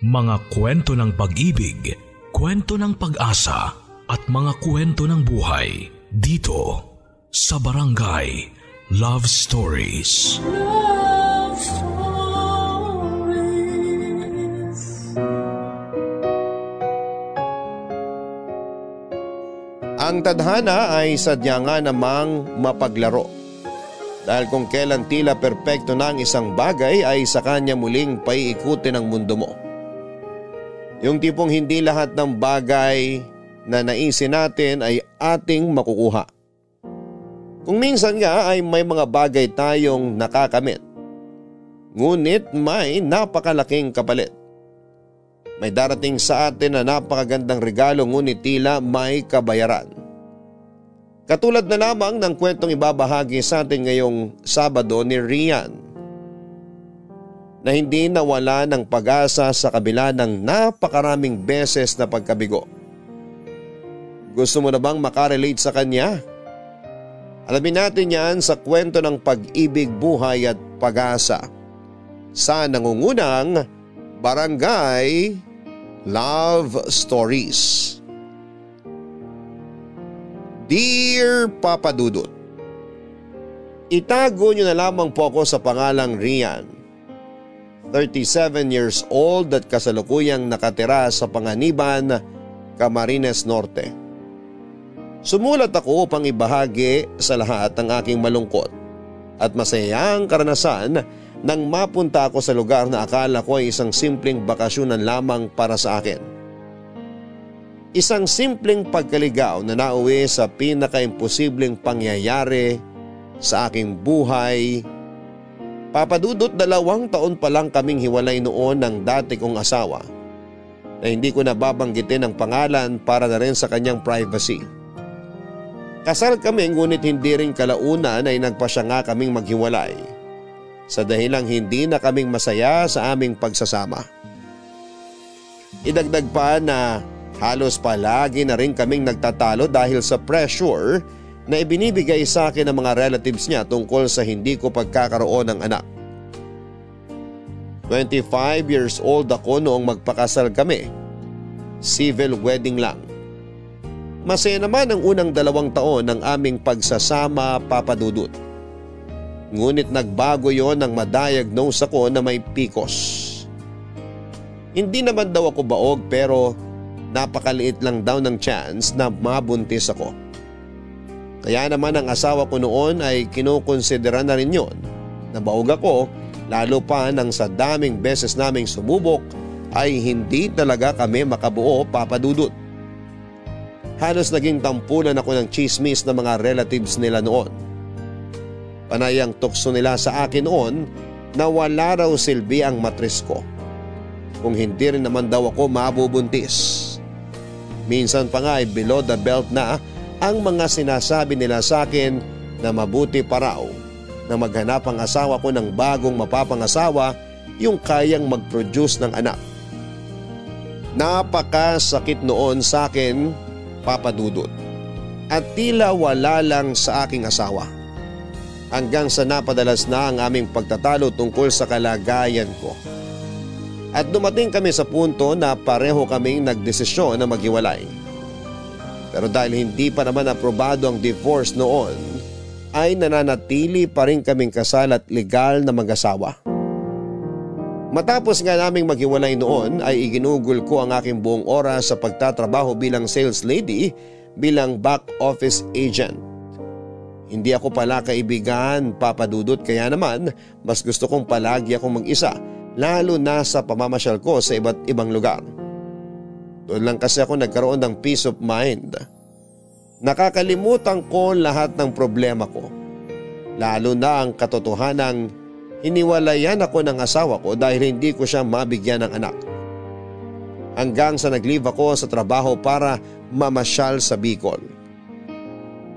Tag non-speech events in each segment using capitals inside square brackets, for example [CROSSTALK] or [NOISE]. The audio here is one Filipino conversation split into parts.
Mga kwento ng pag-ibig, kwento ng pag-asa at mga kwento ng buhay dito sa Barangay Love Stories. Love Stories. Ang tadhana ay sadya nga namang mapaglaro dahil kung kailan tila perpekto na ang isang bagay ay sa kanya muling paiikutin ang mundo mo. Yung tipong hindi lahat ng bagay na naisin natin ay ating makukuha. Kung minsan nga ay may mga bagay tayong nakakamit. Ngunit may napakalaking kapalit. May darating sa atin na napakagandang regalo ngunit tila may kabayaran. Katulad na lamang ng kwentong ibabahagi sa atin ngayong Sabado ni Rian na hindi nawala ng pag-asa sa kabila ng napakaraming beses na pagkabigo. Gusto mo na bang makarelate sa kanya? Alamin natin yan sa kwento ng pag-ibig, buhay at pag-asa sa nangungunang Barangay Love Stories. Dear Papa Dudut, Itago niyo na lamang po ako sa pangalang Rian. 37 years old at kasalukuyang nakatira sa Panganiban, Camarines Norte. Sumulat ako upang ibahagi sa lahat ang aking malungkot at masayang karanasan nang mapunta ako sa lugar na akala ko ay isang simpleng bakasyonan lamang para sa akin. Isang simpleng pagkaligaw na nauwi sa pinakaimposibleng pangyayari sa aking buhay. Papadudot dalawang taon pa lang kaming hiwalay noon ng dati kong asawa na hindi ko nababanggitin ang pangalan para na rin sa kanyang privacy. Kasal kami ngunit hindi rin kalaunan ay nagpasya nga kaming maghiwalay sa dahilang hindi na kaming masaya sa aming pagsasama. Idagdag pa na Halos palagi na rin kaming nagtatalo dahil sa pressure na ibinibigay sa akin ng mga relatives niya tungkol sa hindi ko pagkakaroon ng anak. 25 years old ako noong magpakasal kami. Civil wedding lang. Masaya naman ang unang dalawang taon ng aming pagsasama papadudot. Ngunit nagbago yon nang madiagnose ako na may PCOS. Hindi naman daw ako baog pero napakaliit lang daw ng chance na mabuntis ako. Kaya naman ang asawa ko noon ay kinukonsidera na rin yon. Nabaog ako lalo pa nang sa daming beses naming sumubok ay hindi talaga kami makabuo papadudot. Halos naging tampulan ako ng chismis ng mga relatives nila noon. Panayang tukso nila sa akin noon na wala raw silbi ang matris ko. Kung hindi rin naman daw ako mabubuntis. Minsan pa nga ay below the belt na ang mga sinasabi nila sa akin na mabuti pa raw na maghanap ang asawa ko ng bagong mapapangasawa yung kayang mag-produce ng anak. Napakasakit noon sa akin, papadudot. At tila wala lang sa aking asawa. Hanggang sa napadalas na ang aming pagtatalo tungkol sa kalagayan ko. At dumating kami sa punto na pareho kaming nagdesisyon na maghiwalay. Pero dahil hindi pa naman aprobado ang divorce noon, ay nananatili pa rin kaming kasal at legal na mag-asawa. Matapos nga naming maghiwalay noon ay iginugol ko ang aking buong oras sa pagtatrabaho bilang sales lady bilang back office agent. Hindi ako pala kaibigan papadudot kaya naman mas gusto kong palagi akong mag-isa lalo na sa pamamasyal ko sa iba't ibang lugar. Doon lang kasi ako nagkaroon ng peace of mind. Nakakalimutan ko lahat ng problema ko. Lalo na ang katotohanang hiniwalayan ako ng asawa ko dahil hindi ko siya mabigyan ng anak. Hanggang sa nag-leave ako sa trabaho para mamasyal sa Bicol.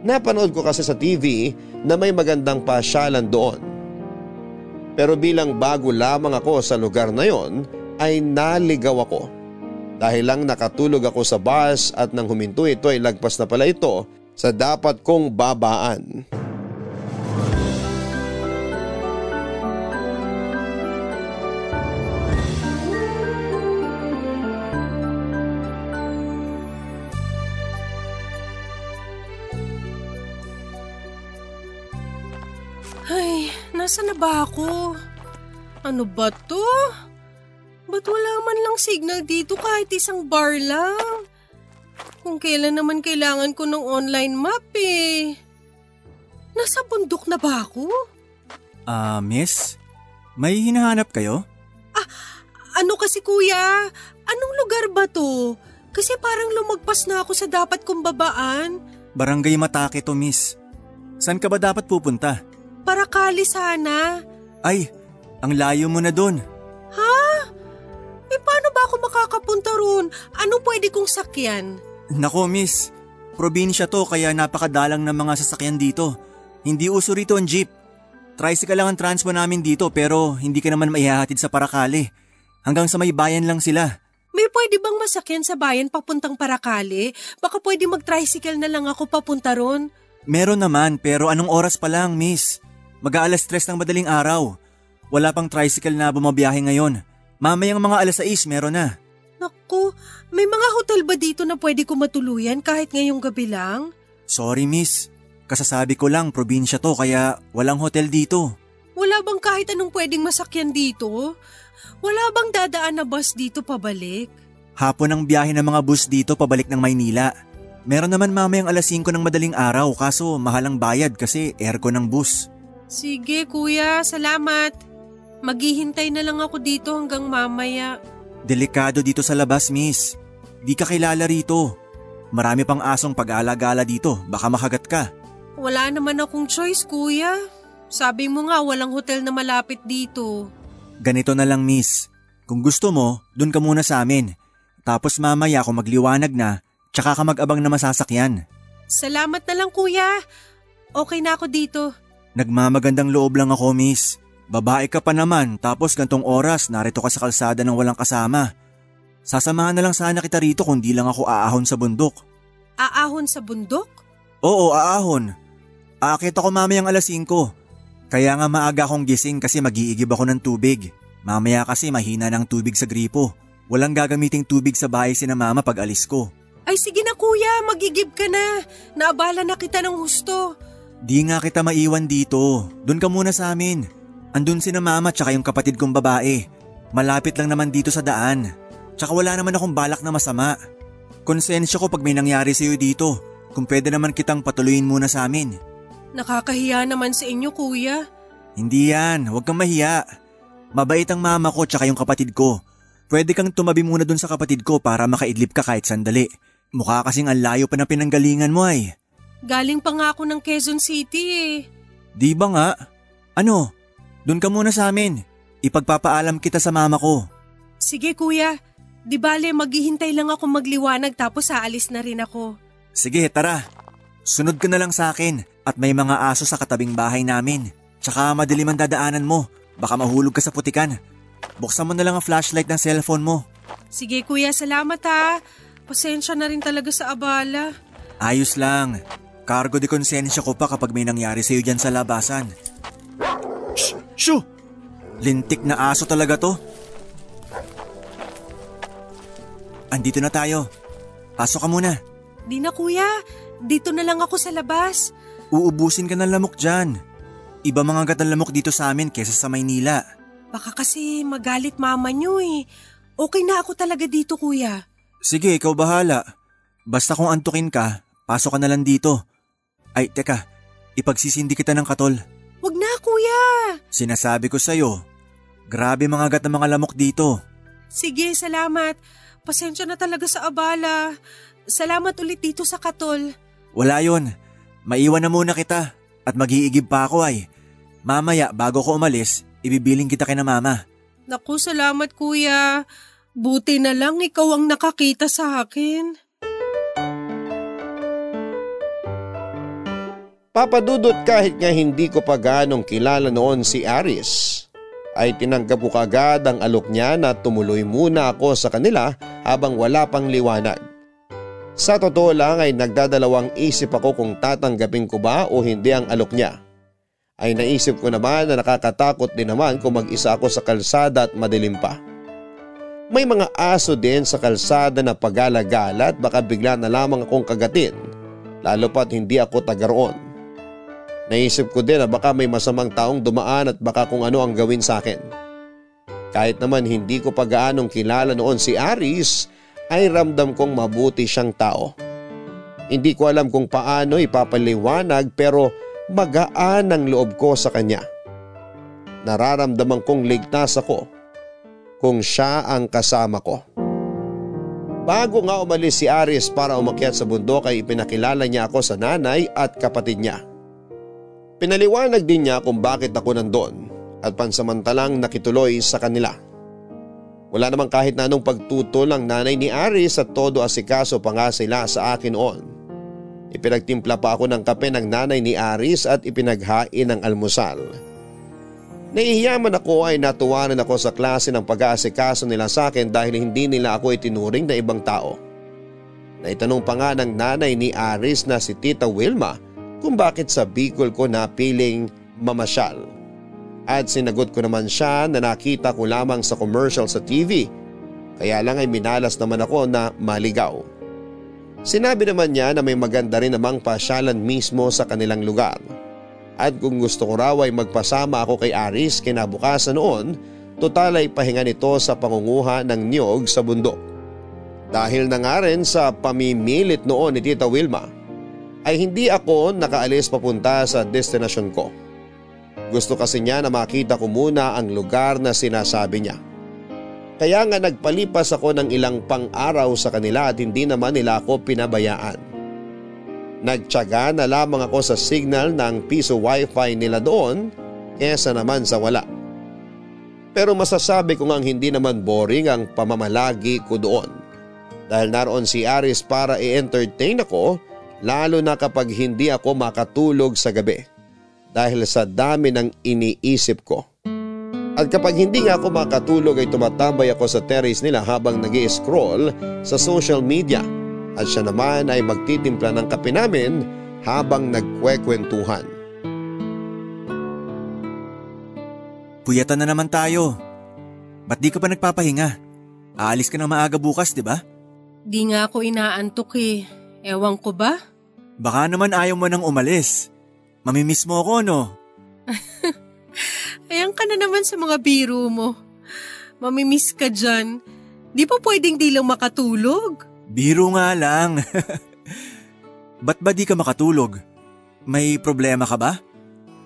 Napanood ko kasi sa TV na may magandang pasyalan doon pero bilang bago lamang ako sa lugar na yon ay naligaw ako. Dahil lang nakatulog ako sa bus at nang huminto ito ay lagpas na pala ito sa dapat kong babaan. Ay, nasa na ba ako? Ano ba to? Ba't wala man lang signal dito kahit isang bar lang? Kung kailan naman kailangan ko ng online map eh. Nasa bundok na ba ako? Ah, uh, miss? May hinahanap kayo? Ah, ano kasi kuya? Anong lugar ba to? Kasi parang lumagpas na ako sa dapat kong babaan. Barangay Matake to, miss. San ka ba dapat pupunta? Para kali sana. Ay, ang layo mo na doon. Ha? Eh paano ba ako makakapunta roon? Anong pwede kong sakyan? Nako miss, probinsya to kaya napakadalang ng mga sasakyan dito. Hindi uso rito ang jeep. Tricycle lang ang transpo namin dito pero hindi ka naman maihahatid sa Parakali. Hanggang sa may bayan lang sila. May pwede bang masakyan sa bayan papuntang Parakali? Baka pwede mag-tricycle na lang ako papunta ron. Meron naman pero anong oras pa lang miss? Mag-aalas stress ng madaling araw. Wala pang tricycle na bumabiyahe ngayon. Mamayang mga alas 6 meron na. Naku, may mga hotel ba dito na pwede ko matuluyan kahit ngayong gabi lang? Sorry miss, kasasabi ko lang probinsya to kaya walang hotel dito. Wala bang kahit anong pwedeng masakyan dito? Wala bang dadaan na bus dito pabalik? Hapon ang biyahe ng mga bus dito pabalik ng Maynila. Meron naman mamayang alas 5 ng madaling araw kaso mahalang bayad kasi aircon ng bus. Sige kuya, salamat. Maghihintay na lang ako dito hanggang mamaya. Delikado dito sa labas, miss. Di ka kilala rito. Marami pang asong pag-alagala dito, baka makagat ka. Wala naman akong choice, kuya. Sabi mo nga walang hotel na malapit dito. Ganito na lang, miss. Kung gusto mo, dun ka muna sa amin. Tapos mamaya kung magliwanag na, tsaka ka mag-abang na masasakyan. Salamat na lang, kuya. Okay na ako dito. Nagmamagandang loob lang ako, miss. Babae ka pa naman tapos gantong oras narito ka sa kalsada ng walang kasama. Sasamahan na lang sana kita rito kung di lang ako aahon sa bundok. Aahon sa bundok? Oo, aahon. Aakit ako mamayang alas 5. Kaya nga maaga akong gising kasi magiigib ako ng tubig. Mamaya kasi mahina ng tubig sa gripo. Walang gagamiting tubig sa bahay si na mama pag alis ko. Ay sige na kuya, magigib ka na. Naabala na kita ng husto. Di nga kita maiwan dito. Doon ka muna sa amin. Andun si na mama tsaka yung kapatid kong babae. Malapit lang naman dito sa daan. Tsaka wala naman akong balak na masama. Konsensya ko pag may nangyari sa'yo dito. Kung pwede naman kitang patuloyin muna sa amin. Nakakahiya naman sa inyo kuya. Hindi yan, huwag kang mahiya. Mabait ang mama ko tsaka yung kapatid ko. Pwede kang tumabi muna dun sa kapatid ko para makaidlip ka kahit sandali. Mukha kasing ang layo pa ng pinanggalingan mo ay. Galing pa nga ako ng Quezon City eh. Di ba nga? Ano, doon ka muna sa amin. Ipagpapaalam kita sa mama ko. Sige kuya, di bale maghihintay lang ako magliwanag tapos aalis na rin ako. Sige, tara. Sunod ka na lang sa akin at may mga aso sa katabing bahay namin. Tsaka madilim ang dadaanan mo. Baka mahulog ka sa putikan. Buksan mo na lang ang flashlight ng cellphone mo. Sige kuya, salamat ha. Pasensya na rin talaga sa abala. Ayos lang. Cargo de konsensya ko pa kapag may nangyari sa'yo dyan sa labasan. Shoo! Lintik na aso talaga to. Andito na tayo. Pasok ka muna. Di na kuya, dito na lang ako sa labas. Uubusin ka ng lamok dyan. Iba mga gat lamok dito sa amin kesa sa Maynila. Baka kasi magalit mama niyo eh. Okay na ako talaga dito kuya. Sige, ikaw bahala. Basta kung antukin ka, pasok ka na lang dito. Ay, teka, ipagsisindi kita ng katol. Na kuya! Sinasabi ko sa'yo, grabe mga gat ng mga lamok dito. Sige, salamat. Pasensya na talaga sa abala. Salamat ulit dito sa katol. Wala yon. Maiwan na muna kita at mag-iigib pa ako ay. Mamaya bago ko umalis, ibibiling kita kina mama. Naku, salamat kuya. Buti na lang ikaw ang nakakita sa akin. Papadudot kahit nga hindi ko pa ganong kilala noon si Aris, ay tinanggap ko kagad ang alok niya na tumuloy muna ako sa kanila habang wala pang liwanag. Sa totoo lang ay nagdadalawang isip ako kung tatanggapin ko ba o hindi ang alok niya. Ay naisip ko naman na nakakatakot din naman kung mag-isa ako sa kalsada at madilim pa. May mga aso din sa kalsada na pag-alagala at baka bigla na lamang akong kagatin lalo pat hindi ako taga roon. Naisip ko din na baka may masamang taong dumaan at baka kung ano ang gawin sa akin. Kahit naman hindi ko pa gaanong kilala noon si Aris ay ramdam kong mabuti siyang tao. Hindi ko alam kung paano ipapaliwanag pero magaan ang loob ko sa kanya. Nararamdaman kong ligtas ako kung siya ang kasama ko. Bago nga umalis si Aris para umakyat sa bundok ay ipinakilala niya ako sa nanay at kapatid niya. Pinaliwanag din niya kung bakit ako nandoon at pansamantalang nakituloy sa kanila. Wala namang kahit na anong pagtutol ang nanay ni Aris at todo asikaso pa nga sila sa akin noon. Ipinagtimpla pa ako ng kape ng nanay ni Aris at ipinaghain ng almusal. Nahihiyaman ako ay natuwanan ako sa klase ng pag-aasikaso nila sa akin dahil hindi nila ako itinuring na ibang tao. Naitanong pa nga ng nanay ni Aris na si Tita Wilma kung bakit sa Bicol ko napiling mamasyal. At sinagot ko naman siya na nakita ko lamang sa commercial sa TV kaya lang ay minalas naman ako na maligaw. Sinabi naman niya na may maganda rin namang pasyalan mismo sa kanilang lugar. At kung gusto ko raw ay magpasama ako kay Aris kinabukasan noon, total ay pahinga nito sa pangunguha ng niyog sa bundok. Dahil na nga rin sa pamimilit noon ni Tita Wilma ay hindi ako nakaalis papunta sa destinasyon ko. Gusto kasi niya na makita ko muna ang lugar na sinasabi niya. Kaya nga nagpalipas ako ng ilang pang-araw sa kanila at hindi naman nila ako pinabayaan. Nagtyaga na lamang ako sa signal ng piso wifi nila doon kesa naman sa wala. Pero masasabi ko ngang hindi naman boring ang pamamalagi ko doon. Dahil naroon si Aris para i-entertain ako lalo na kapag hindi ako makatulog sa gabi dahil sa dami ng iniisip ko. At kapag hindi nga ako makatulog ay tumatambay ako sa terrace nila habang nag scroll sa social media at siya naman ay magtitimpla ng kape namin habang nagkwekwentuhan. Puyatan na naman tayo. Ba't di ka pa nagpapahinga? Aalis ka na maaga bukas, di ba? Di nga ako inaantok eh. Ewan ko ba? Baka naman ayaw mo nang umalis. Mamimiss mo ako, no? [LAUGHS] Ayan ka na naman sa mga biro mo. Mamimiss ka dyan. Di pa pwedeng di lang makatulog? Biro nga lang. [LAUGHS] Ba't ba di ka makatulog? May problema ka ba?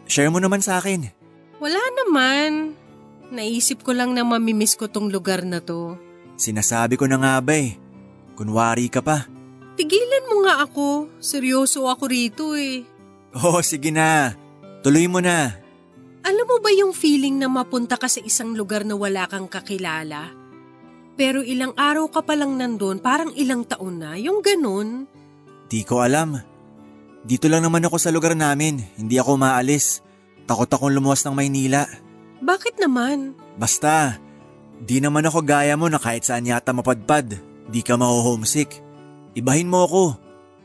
Share mo naman sa akin. Wala naman. Naisip ko lang na mamimiss ko tong lugar na to. Sinasabi ko na nga ba eh. Kunwari ka pa. Tigilan mo nga ako. Seryoso ako rito eh. Oh, sige na. Tuloy mo na. Alam mo ba yung feeling na mapunta ka sa isang lugar na wala kang kakilala? Pero ilang araw ka pa lang nandun, parang ilang taon na, yung ganun. Di ko alam. Dito lang naman ako sa lugar namin, hindi ako maalis. Takot akong lumuwas ng Maynila. Bakit naman? Basta, di naman ako gaya mo na kahit saan yata mapadpad, di ka maho-homesick. Ibahin mo ako.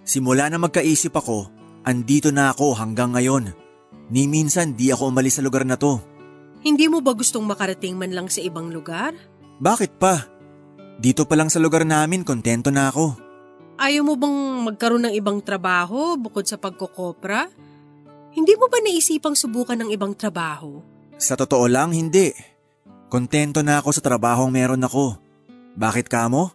Simula na magkaisip ako, andito na ako hanggang ngayon. Ni minsan di ako umalis sa lugar na to. Hindi mo ba gustong makarating man lang sa ibang lugar? Bakit pa? Dito pa lang sa lugar namin, kontento na ako. Ayaw mo bang magkaroon ng ibang trabaho bukod sa pagkokopra? Hindi mo ba naisipang subukan ng ibang trabaho? Sa totoo lang, hindi. Kontento na ako sa trabahong meron ako. Bakit ka mo?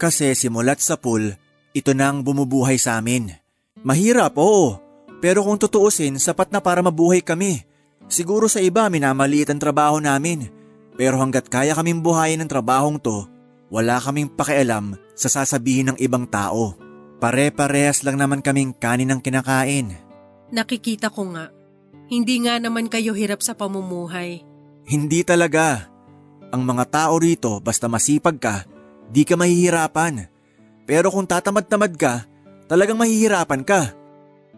Kasi simulat sa pool, ito nang bumubuhay sa amin. Mahirap, oo. Pero kung tutuusin, sapat na para mabuhay kami. Siguro sa iba minamaliit ang trabaho namin. Pero hanggat kaya kaming buhayin ng trabahong to, wala kaming pakialam sa sasabihin ng ibang tao. Pare-parehas lang naman kaming kanin ng kinakain. Nakikita ko nga. Hindi nga naman kayo hirap sa pamumuhay. Hindi talaga. Ang mga tao rito basta masipag ka, di ka mahihirapan. Pero kung tatamad-tamad ka, talagang mahihirapan ka.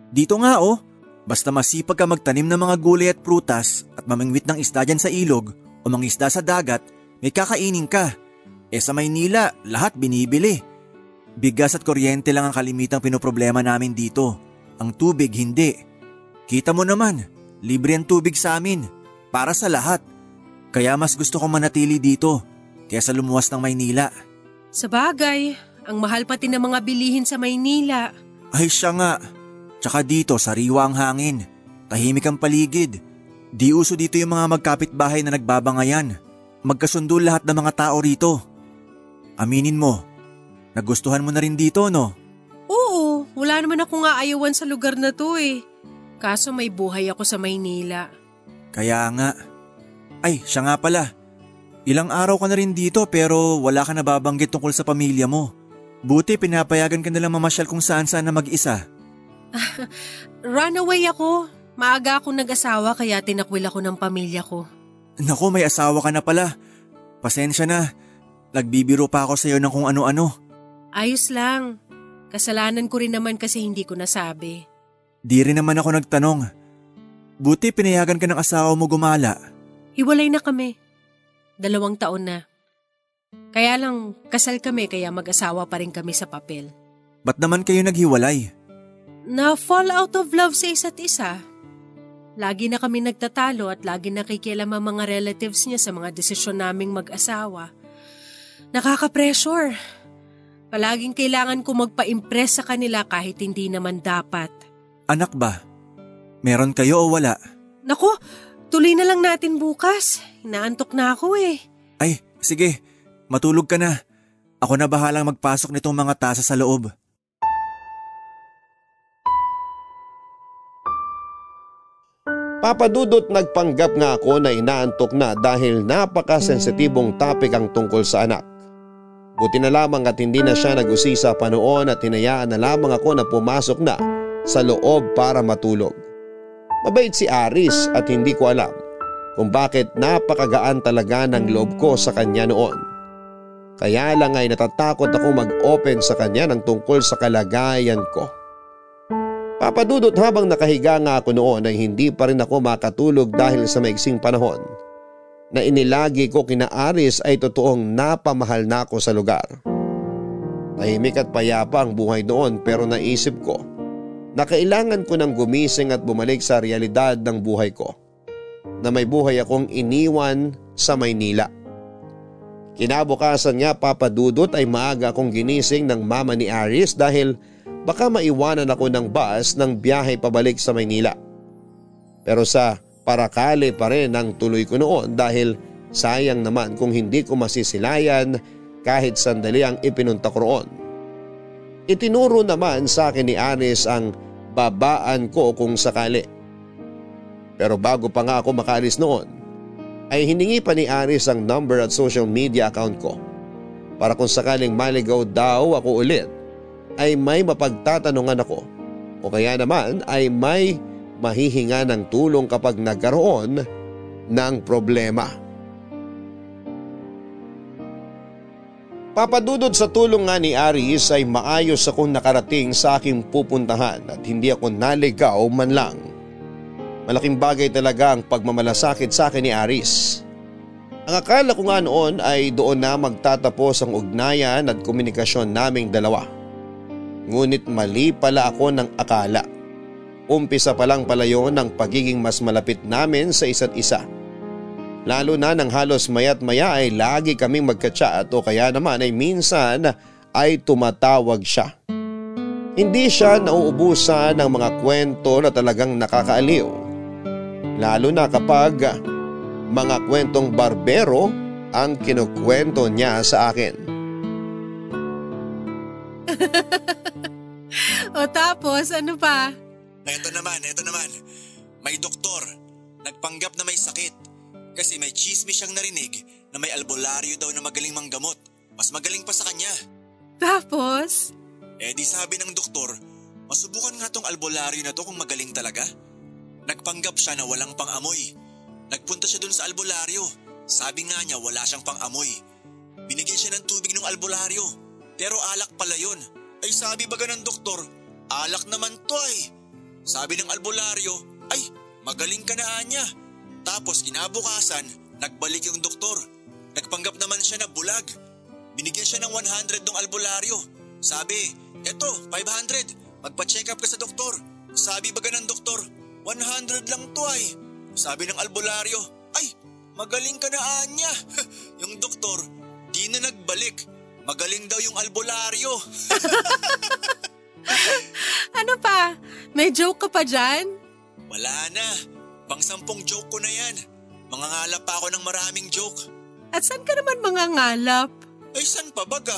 Dito nga oh, basta masipag ka magtanim ng mga gulay at prutas at mamingwit ng isda dyan sa ilog o mga isda sa dagat, may kakainin ka. Eh sa Maynila, lahat binibili. Bigas at kuryente lang ang kalimitang pinoproblema namin dito. Ang tubig hindi. Kita mo naman, libre ang tubig sa amin. Para sa lahat. Kaya mas gusto kong manatili dito kaysa lumuwas ng Maynila. Sa bagay, ang mahal pati ng mga bilihin sa Maynila. Ay siya nga. Tsaka dito sariwa ang hangin. Tahimik ang paligid. Di uso dito yung mga magkapit-bahay na nagbabangayan. Magkasundo lahat ng mga tao rito. Aminin mo, nagustuhan mo na rin dito no? Oo, wala naman akong aayawan sa lugar na to eh. Kaso may buhay ako sa Maynila. Kaya nga. Ay, siya nga pala. Ilang araw ka na rin dito pero wala ka nababanggit tungkol sa pamilya mo. Buti pinapayagan ka nalang mamasyal kung saan saan na mag-isa. [LAUGHS] Runaway ako. Maaga akong nag-asawa kaya tinakwil ako ng pamilya ko. Nako, may asawa ka na pala. Pasensya na. Nagbibiro pa ako sa iyo ng kung ano-ano. Ayos lang. Kasalanan ko rin naman kasi hindi ko nasabi. Di rin naman ako nagtanong. Buti pinayagan ka ng asawa mo gumala. Hiwalay na kami. Dalawang taon na. Kaya lang, kasal kami kaya mag-asawa pa rin kami sa papel. Ba't naman kayo naghiwalay? Na fall out of love sa isa't isa. Lagi na kami nagtatalo at lagi nakikialam ang mga relatives niya sa mga desisyon naming mag-asawa. Nakaka-pressure. Palaging kailangan ko magpa-impress sa kanila kahit hindi naman dapat. Anak ba? Meron kayo o wala? Nako, tuloy na lang natin bukas. Inaantok na ako eh. Ay, sige. Matulog ka na. Ako na bahalang magpasok nitong mga tasa sa loob. Papadudot nagpanggap nga ako na inaantok na dahil napakasensitibong topic ang tungkol sa anak. Buti na lamang at hindi na siya nag-usisa pa noon at hinayaan na lamang ako na pumasok na sa loob para matulog. Mabait si Aris at hindi ko alam kung bakit napakagaan talaga ng loob ko sa kanya noon. Kaya lang ay natatakot ako mag-open sa kanya ng tungkol sa kalagayan ko. Papadudot habang nakahiga nga ako noon ay hindi pa rin ako makatulog dahil sa maiksing panahon na inilagi ko kina Aris ay totoong napamahal na ako sa lugar. Tahimik at payapa ang buhay noon pero naisip ko na kailangan ko nang gumising at bumalik sa realidad ng buhay ko na may buhay akong iniwan sa Maynila. Kinabukasan nga papadudot ay maaga akong ginising ng mama ni Aris dahil baka maiwanan ako ng bus ng biyahe pabalik sa Maynila. Pero sa parakali pa rin ang tuloy ko noon dahil sayang naman kung hindi ko masisilayan kahit sandali ang ipinunta ko roon. Itinuro naman sa akin ni Aris ang babaan ko kung sakali. Pero bago pa nga ako makalis noon, ay hiningi pa ni Aris ang number at social media account ko para kung sakaling maligaw daw ako ulit ay may mapagtatanungan ako o kaya naman ay may mahihinga ng tulong kapag nagkaroon ng problema. Papadudod sa tulong nga ni Aris ay maayos akong nakarating sa aking pupuntahan at hindi ako naligaw man lang. Malaking bagay talaga ang pagmamalasakit sa akin ni Aris. Ang akala ko nga noon ay doon na magtatapos ang ugnayan at komunikasyon naming dalawa. Ngunit mali pala ako ng akala. Umpisa pa lang pala yun ng pagiging mas malapit namin sa isa't isa. Lalo na nang halos mayat maya ay lagi kaming magkachat o kaya naman ay minsan ay tumatawag siya. Hindi siya nauubusan ng mga kwento na talagang nakakaaliw. Lalo na kapag mga kwentong barbero ang kinukwento niya sa akin. [LAUGHS] o tapos ano pa? Eto naman, eto naman. May doktor. Nagpanggap na may sakit. Kasi may chismis siyang narinig na may albularyo daw na magaling manggamot. Mas magaling pa sa kanya. Tapos? Eh di sabi ng doktor, masubukan nga tong albularyo na to kung magaling talaga. Nagpanggap siya na walang pang-amoy. Nagpunta siya dun sa albularyo. Sabi nga niya wala siyang pang-amoy. Binigyan siya ng tubig ng albularyo. Pero alak pala yun. Ay sabi baga ng doktor, alak naman to ay. Sabi ng albularyo, ay magaling ka na anya. Tapos kinabukasan, nagbalik yung doktor. Nagpanggap naman siya na bulag. Binigyan siya ng 100 ng albularyo. Sabi, eto, 500. Magpa-check up ka sa doktor. Sabi baga ng doktor, 100 lang to ay. Sabi ng albularyo, ay, magaling ka na anya. [LAUGHS] yung doktor, di na nagbalik. Magaling daw yung albularyo. [LAUGHS] ano pa? May joke ka pa dyan? Wala na. Pang sampung joke ko na yan. Mga ngalap pa ako ng maraming joke. At saan ka naman mga ngalap? Ay saan pa baga?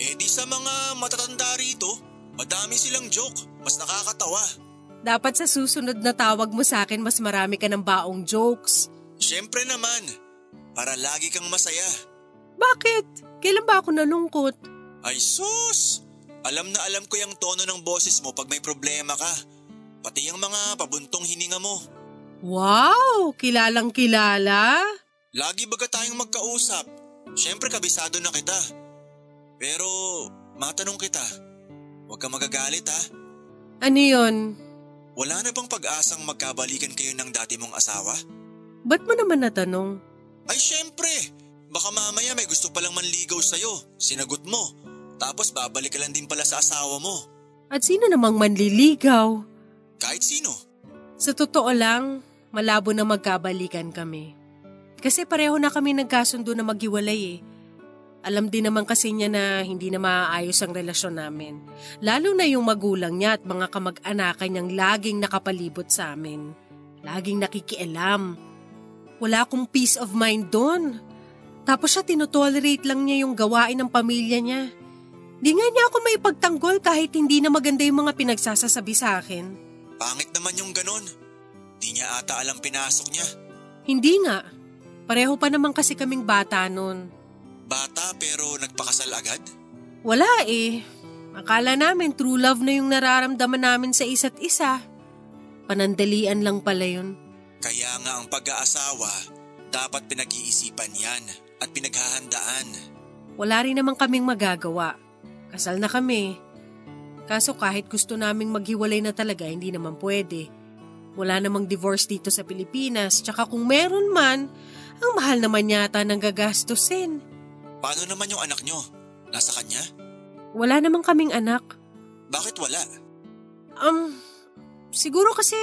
Eh di sa mga matatanda rito, madami silang joke. Mas nakakatawa. Dapat sa susunod na tawag mo sa akin mas marami ka ng baong jokes. Siyempre naman. Para lagi kang masaya. Bakit? Kailan ba ako nalungkot? Ay sus! Alam na alam ko yung tono ng boses mo pag may problema ka. Pati yung mga pabuntong hininga mo. Wow! Kilalang kilala? Lagi baga tayong magkausap. Siyempre kabisado na kita. Pero matanong kita, huwag ka magagalit ha. Ano yun? Wala na bang pag-asang magkabalikan kayo ng dati mong asawa? Ba't mo naman natanong? Ay syempre! Baka mamaya may gusto palang manligaw sa'yo. Sinagot mo. Tapos babalik ka lang din pala sa asawa mo. At sino namang manliligaw? Kahit sino. Sa totoo lang, malabo na magkabalikan kami. Kasi pareho na kami nagkasundo na maghiwalay eh. Alam din naman kasi niya na hindi na maaayos ang relasyon namin. Lalo na yung magulang niya at mga kamag-anakan niyang laging nakapalibot sa amin. Laging nakikialam. Wala akong peace of mind doon. Tapos siya tinotolerate lang niya yung gawain ng pamilya niya. Di nga niya ako may pagtanggol kahit hindi na maganda yung mga pinagsasasabi sa akin. Pangit naman yung ganon. Di niya ata alam pinasok niya. Hindi nga. Pareho pa naman kasi kaming bata noon. Bata pero nagpakasal agad? Wala eh. Akala namin true love na yung nararamdaman namin sa isa't isa. Panandalian lang pala yun. Kaya nga ang pag-aasawa, dapat pinag-iisipan yan at pinaghahandaan. Wala rin naman kaming magagawa. Kasal na kami. Kaso kahit gusto naming maghiwalay na talaga, hindi naman pwede. Wala namang divorce dito sa Pilipinas, tsaka kung meron man, ang mahal naman yata ng gagastusin. Paano naman yung anak nyo? Nasa kanya? Wala namang kaming anak. Bakit wala? Um, siguro kasi,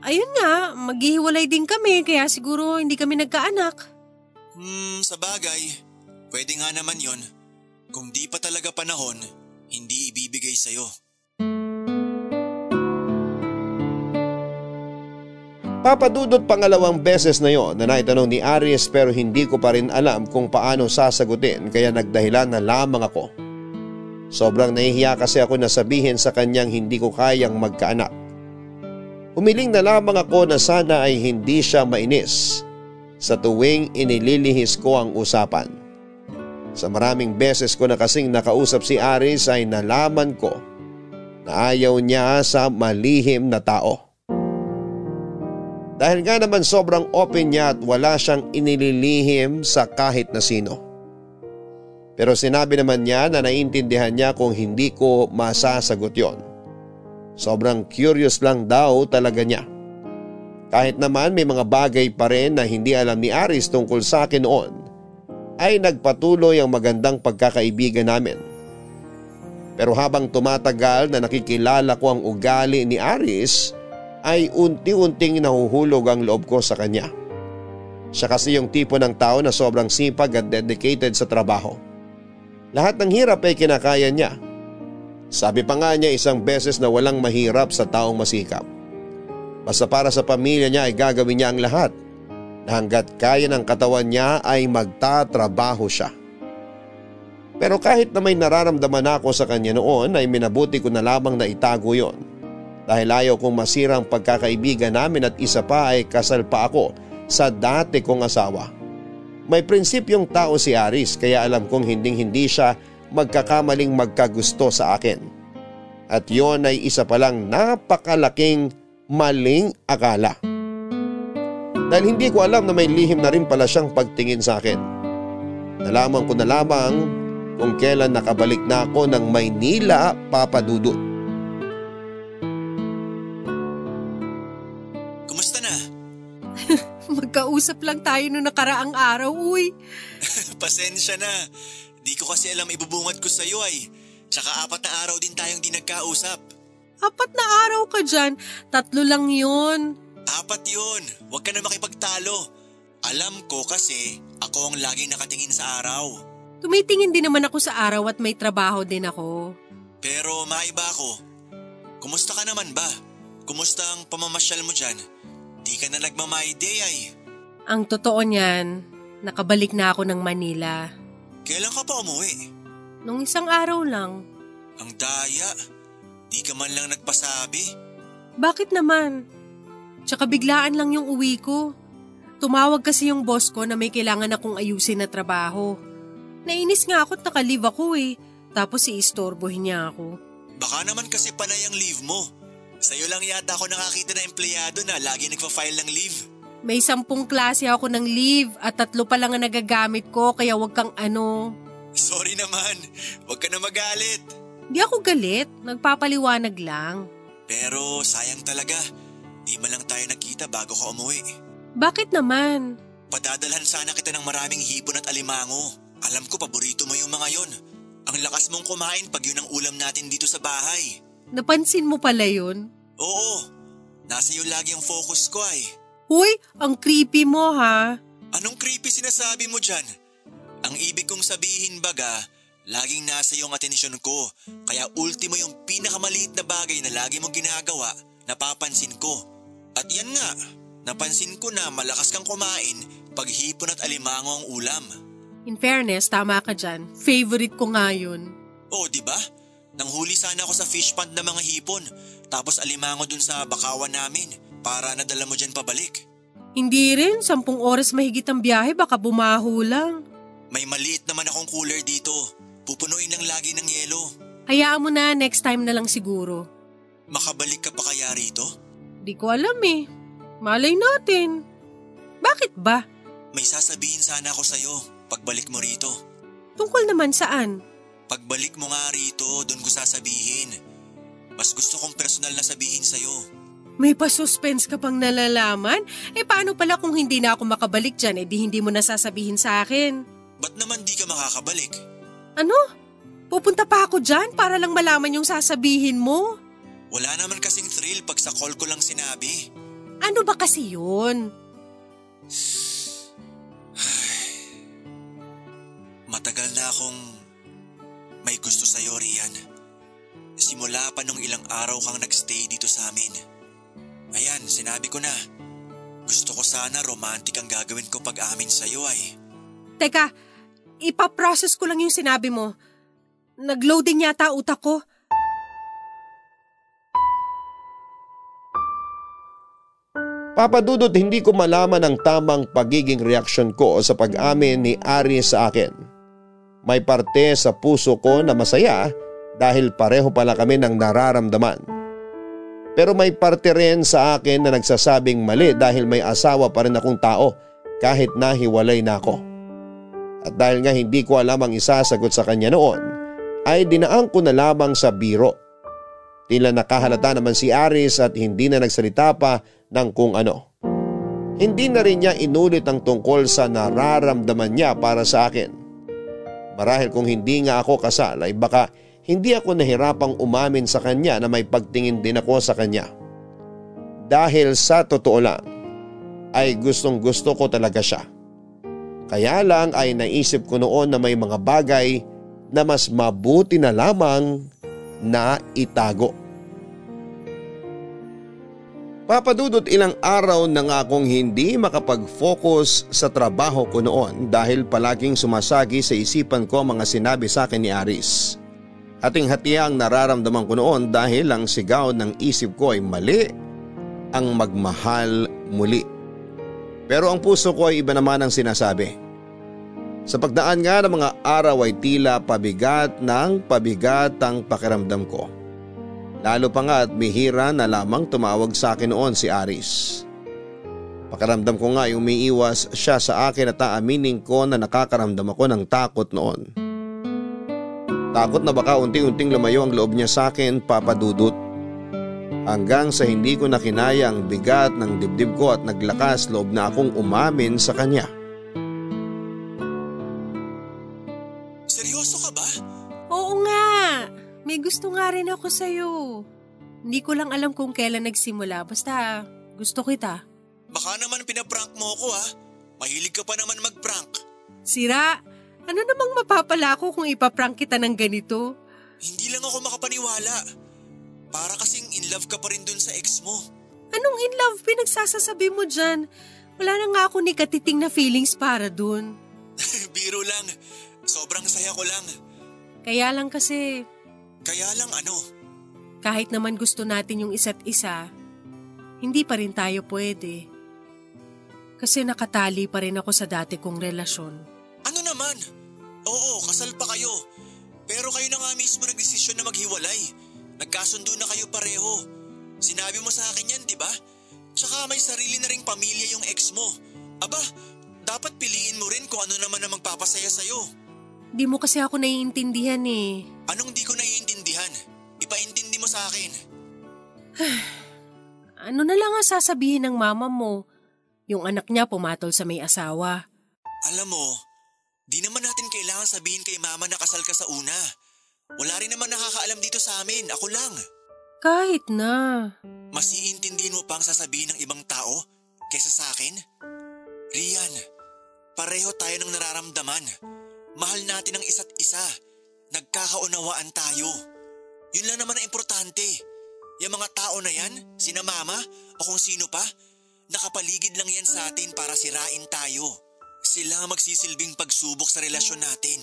ayun nga, maghihiwalay din kami kaya siguro hindi kami nagkaanak. Hmm, sa bagay. Pwede nga naman yon. Kung di pa talaga panahon, hindi ibibigay sa'yo. Papadudot pangalawang beses na yon na naitanong ni Aries pero hindi ko pa rin alam kung paano sasagutin kaya nagdahilan na lamang ako. Sobrang nahihiya kasi ako na sabihin sa kanyang hindi ko kayang magkaanak. Humiling na lamang ako na sana ay hindi siya mainis sa tuwing inililihis ko ang usapan. Sa maraming beses ko na kasing nakausap si Aris ay nalaman ko na ayaw niya sa malihim na tao. Dahil nga naman sobrang open niya at wala siyang inililihim sa kahit na sino. Pero sinabi naman niya na naiintindihan niya kung hindi ko masasagot yon. Sobrang curious lang daw talaga niya. Kahit naman may mga bagay pa rin na hindi alam ni Aris tungkol sa akin noon, ay nagpatuloy ang magandang pagkakaibigan namin. Pero habang tumatagal na nakikilala ko ang ugali ni Aris, ay unti-unting nahuhulog ang loob ko sa kanya. Siya kasi yung tipo ng tao na sobrang sipag at dedicated sa trabaho. Lahat ng hirap ay kinakaya niya. Sabi pa nga niya isang beses na walang mahirap sa taong masikap. Basta para sa pamilya niya ay gagawin niya ang lahat na hanggat kaya ng katawan niya ay magtatrabaho siya. Pero kahit na may nararamdaman ako sa kanya noon ay minabuti ko na lamang na itago yon dahil ayaw kong masirang pagkakaibigan namin at isa pa ay kasal pa ako sa dati kong asawa. May prinsipyong tao si Aris kaya alam kong hinding hindi siya magkakamaling magkagusto sa akin. At yon ay isa palang napakalaking maling akala. Dahil hindi ko alam na may lihim na rin pala siyang pagtingin sa akin. Nalaman ko na lamang kung kailan nakabalik na ako ng Maynila papadudot. Kumusta Magkausap lang tayo noong nakaraang araw, uy. [LAUGHS] Pasensya na. Di ko kasi alam ibubungad ko sa'yo ay. Tsaka apat na araw din tayong di nagkausap. Apat na araw ka dyan. Tatlo lang yun. Apat yun. Huwag ka na makipagtalo. Alam ko kasi ako ang laging nakatingin sa araw. Tumitingin din naman ako sa araw at may trabaho din ako. Pero maiba ako. Kumusta ka naman ba? Kumusta ang pamamasyal mo dyan? Di ka na nagmamay day ay. Ang totoo niyan, nakabalik na ako ng Manila. Kailan ka pa umuwi? Nung isang araw lang. Ang daya. Di ka man lang nagpasabi. Bakit naman? Tsaka biglaan lang yung uwi ko. Tumawag kasi yung boss ko na may kailangan akong ayusin na trabaho. Nainis nga ako at nakalive ako eh. Tapos iistorbohin niya ako. Baka naman kasi panay ang leave mo. Sa'yo lang yata ako nakakita na empleyado na lagi nagpa-file ng leave. May sampung klase ako ng leave at tatlo pa lang ang nagagamit ko kaya wag kang ano. Sorry naman, wag ka na magalit. Di ako galit, nagpapaliwanag lang. Pero sayang talaga, di man lang tayo nagkita bago ka umuwi. Bakit naman? Padadalhan sana kita ng maraming hipon at alimango. Alam ko paborito mo yung mga yon. Ang lakas mong kumain pag yun ang ulam natin dito sa bahay. Napansin mo pala yun? Oo, nasa iyo lagi ang focus ko ay. Huy, ang creepy mo ha. Anong creepy sinasabi mo dyan? Ang ibig kong sabihin baga, laging nasa iyong atensyon ko. Kaya ultimo yung pinakamaliit na bagay na lagi mong ginagawa, napapansin ko. At yan nga, napansin ko na malakas kang kumain pag hipon at alimango ang ulam. In fairness, tama ka dyan. Favorite ko nga yun. Oh, di ba? Nanghuli sana ako sa fish pond ng mga hipon, tapos alimango dun sa bakawan namin para nadala mo dyan pabalik. Hindi rin, sampung oras mahigit ang biyahe, baka bumaho lang. May maliit naman akong cooler dito. Pupunuin lang lagi ng yelo. Hayaan mo na, next time na lang siguro. Makabalik ka pa kaya rito? Di ko alam eh. Malay natin. Bakit ba? May sasabihin sana ako sa'yo pagbalik mo rito. Tungkol naman saan? Pagbalik mo nga rito, doon ko sasabihin. Mas gusto kong personal na sabihin sa'yo. May pa-suspense ka pang nalalaman? Eh paano pala kung hindi na ako makabalik dyan, eh di hindi mo nasasabihin sa akin? Ba't naman di ka makakabalik? Ano? Pupunta pa ako dyan para lang malaman yung sasabihin mo? Wala naman kasing thrill pag sa call ko lang sinabi. Ano ba kasi yun? [SIGHS] Matagal na akong may gusto sa'yo, Rian. Simula pa nung ilang araw kang nagstay dito sa amin. Ayan, sinabi ko na. Gusto ko sana romantic ang gagawin ko pag amin sa'yo ay. Teka, ipaprocess ko lang yung sinabi mo. Nag-loading yata utak ko. Papadudot hindi ko malaman ang tamang pagiging reaksyon ko sa pag-amin ni Ari sa akin. May parte sa puso ko na masaya dahil pareho pala kami ng nararamdaman. Pero may parte rin sa akin na nagsasabing mali dahil may asawa pa rin akong tao kahit nahiwalay na ako. At dahil nga hindi ko alam ang isasagot sa kanya noon, ay dinaan ko na lamang sa biro. Tila nakahalata naman si Aris at hindi na nagsalita pa ng kung ano. Hindi na rin niya inulit ang tungkol sa nararamdaman niya para sa akin. Marahil kung hindi nga ako kasal ay baka hindi ako nahirapang umamin sa kanya na may pagtingin din ako sa kanya. Dahil sa totoo lang ay gustong gusto ko talaga siya. Kaya lang ay naisip ko noon na may mga bagay na mas mabuti na lamang na itago. Papadudot ilang araw na nga akong hindi makapag-focus sa trabaho ko noon dahil palaging sumasagi sa isipan ko mga sinabi sa akin ni Aris. Hating-hati ang nararamdaman ko noon dahil ang sigaw ng isip ko ay mali ang magmahal muli. Pero ang puso ko ay iba naman ang sinasabi. Sa pagdaan nga ng mga araw ay tila pabigat ng pabigat ang pakiramdam ko. Lalo pa nga at bihira na lamang tumawag sa akin noon si Aris. Pakiramdam ko nga ay umiiwas siya sa akin at aaminin ko na nakakaramdam ako ng takot noon. Takot na baka unti-unting lumayo ang loob niya sa akin papadudot. Hanggang sa hindi ko nakinaya ang bigat ng dibdib ko at naglakas loob na akong umamin sa kanya. Seryoso ka ba? Oo nga. May gusto nga rin ako sa'yo. Hindi ko lang alam kung kailan nagsimula. Basta gusto kita. Baka naman pinaprank mo ako ha. Mahilig ka pa naman magprank. Sira, ano namang mapapala ko kung ipaprank kita ng ganito? Hindi lang ako makapaniwala. Para kasing in love ka pa rin dun sa ex mo. Anong in love pinagsasasabi mo dyan? Wala na nga ako ni katiting na feelings para dun. [LAUGHS] Biro lang. Sobrang saya ko lang. Kaya lang kasi... Kaya lang ano? Kahit naman gusto natin yung isa't isa, hindi pa rin tayo pwede. Kasi nakatali pa rin ako sa dati kong relasyon. Ano naman? Oo, kasal pa kayo. Pero kayo na nga mismo nagdesisyon na maghiwalay. Nagkasundo na kayo pareho. Sinabi mo sa akin yan, di ba? Tsaka may sarili na ring pamilya yung ex mo. Aba, dapat piliin mo rin kung ano naman ang magpapasaya sa'yo. Di mo kasi ako naiintindihan eh. Anong di ko naiintindihan? Ipaintindi mo sa akin. [SIGHS] ano na lang ang sasabihin ng mama mo? Yung anak niya pumatol sa may asawa. Alam mo, di naman natin kailangan sabihin kay mama na kasal ka sa una. Wala rin naman nakakaalam dito sa amin, ako lang. Kahit na. Mas iintindihin mo pa ang sasabihin ng ibang tao kaysa sa akin? Rian, pareho tayo ng nararamdaman. Mahal natin ang isa't isa. Nagkakaunawaan tayo. Yun lang naman ang importante. Yung mga tao na yan, sina mama o kung sino pa, nakapaligid lang yan sa atin para sirain tayo. Sila ang magsisilbing pagsubok sa relasyon natin.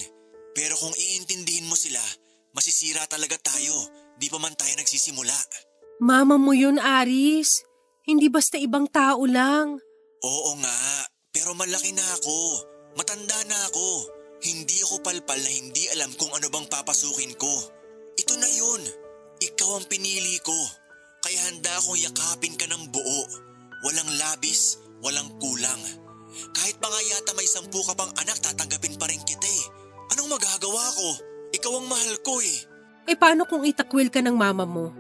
Pero kung iintindihin mo sila, masisira talaga tayo. Di pa man tayo nagsisimula. Mama mo yun, Aris. Hindi basta ibang tao lang. Oo nga, pero malaki na ako. Matanda na ako. Hindi ako palpal na hindi alam kung ano bang papasukin ko. Ito na yun. Ikaw ang pinili ko. Kaya handa akong yakapin ka ng buo. Walang labis, walang kulang. Kahit pa nga yata may sampu ka pang anak, tatanggapin pa rin kita eh. Anong magagawa ko? Ikaw ang mahal ko eh. Eh paano kung itakwil ka ng mama mo?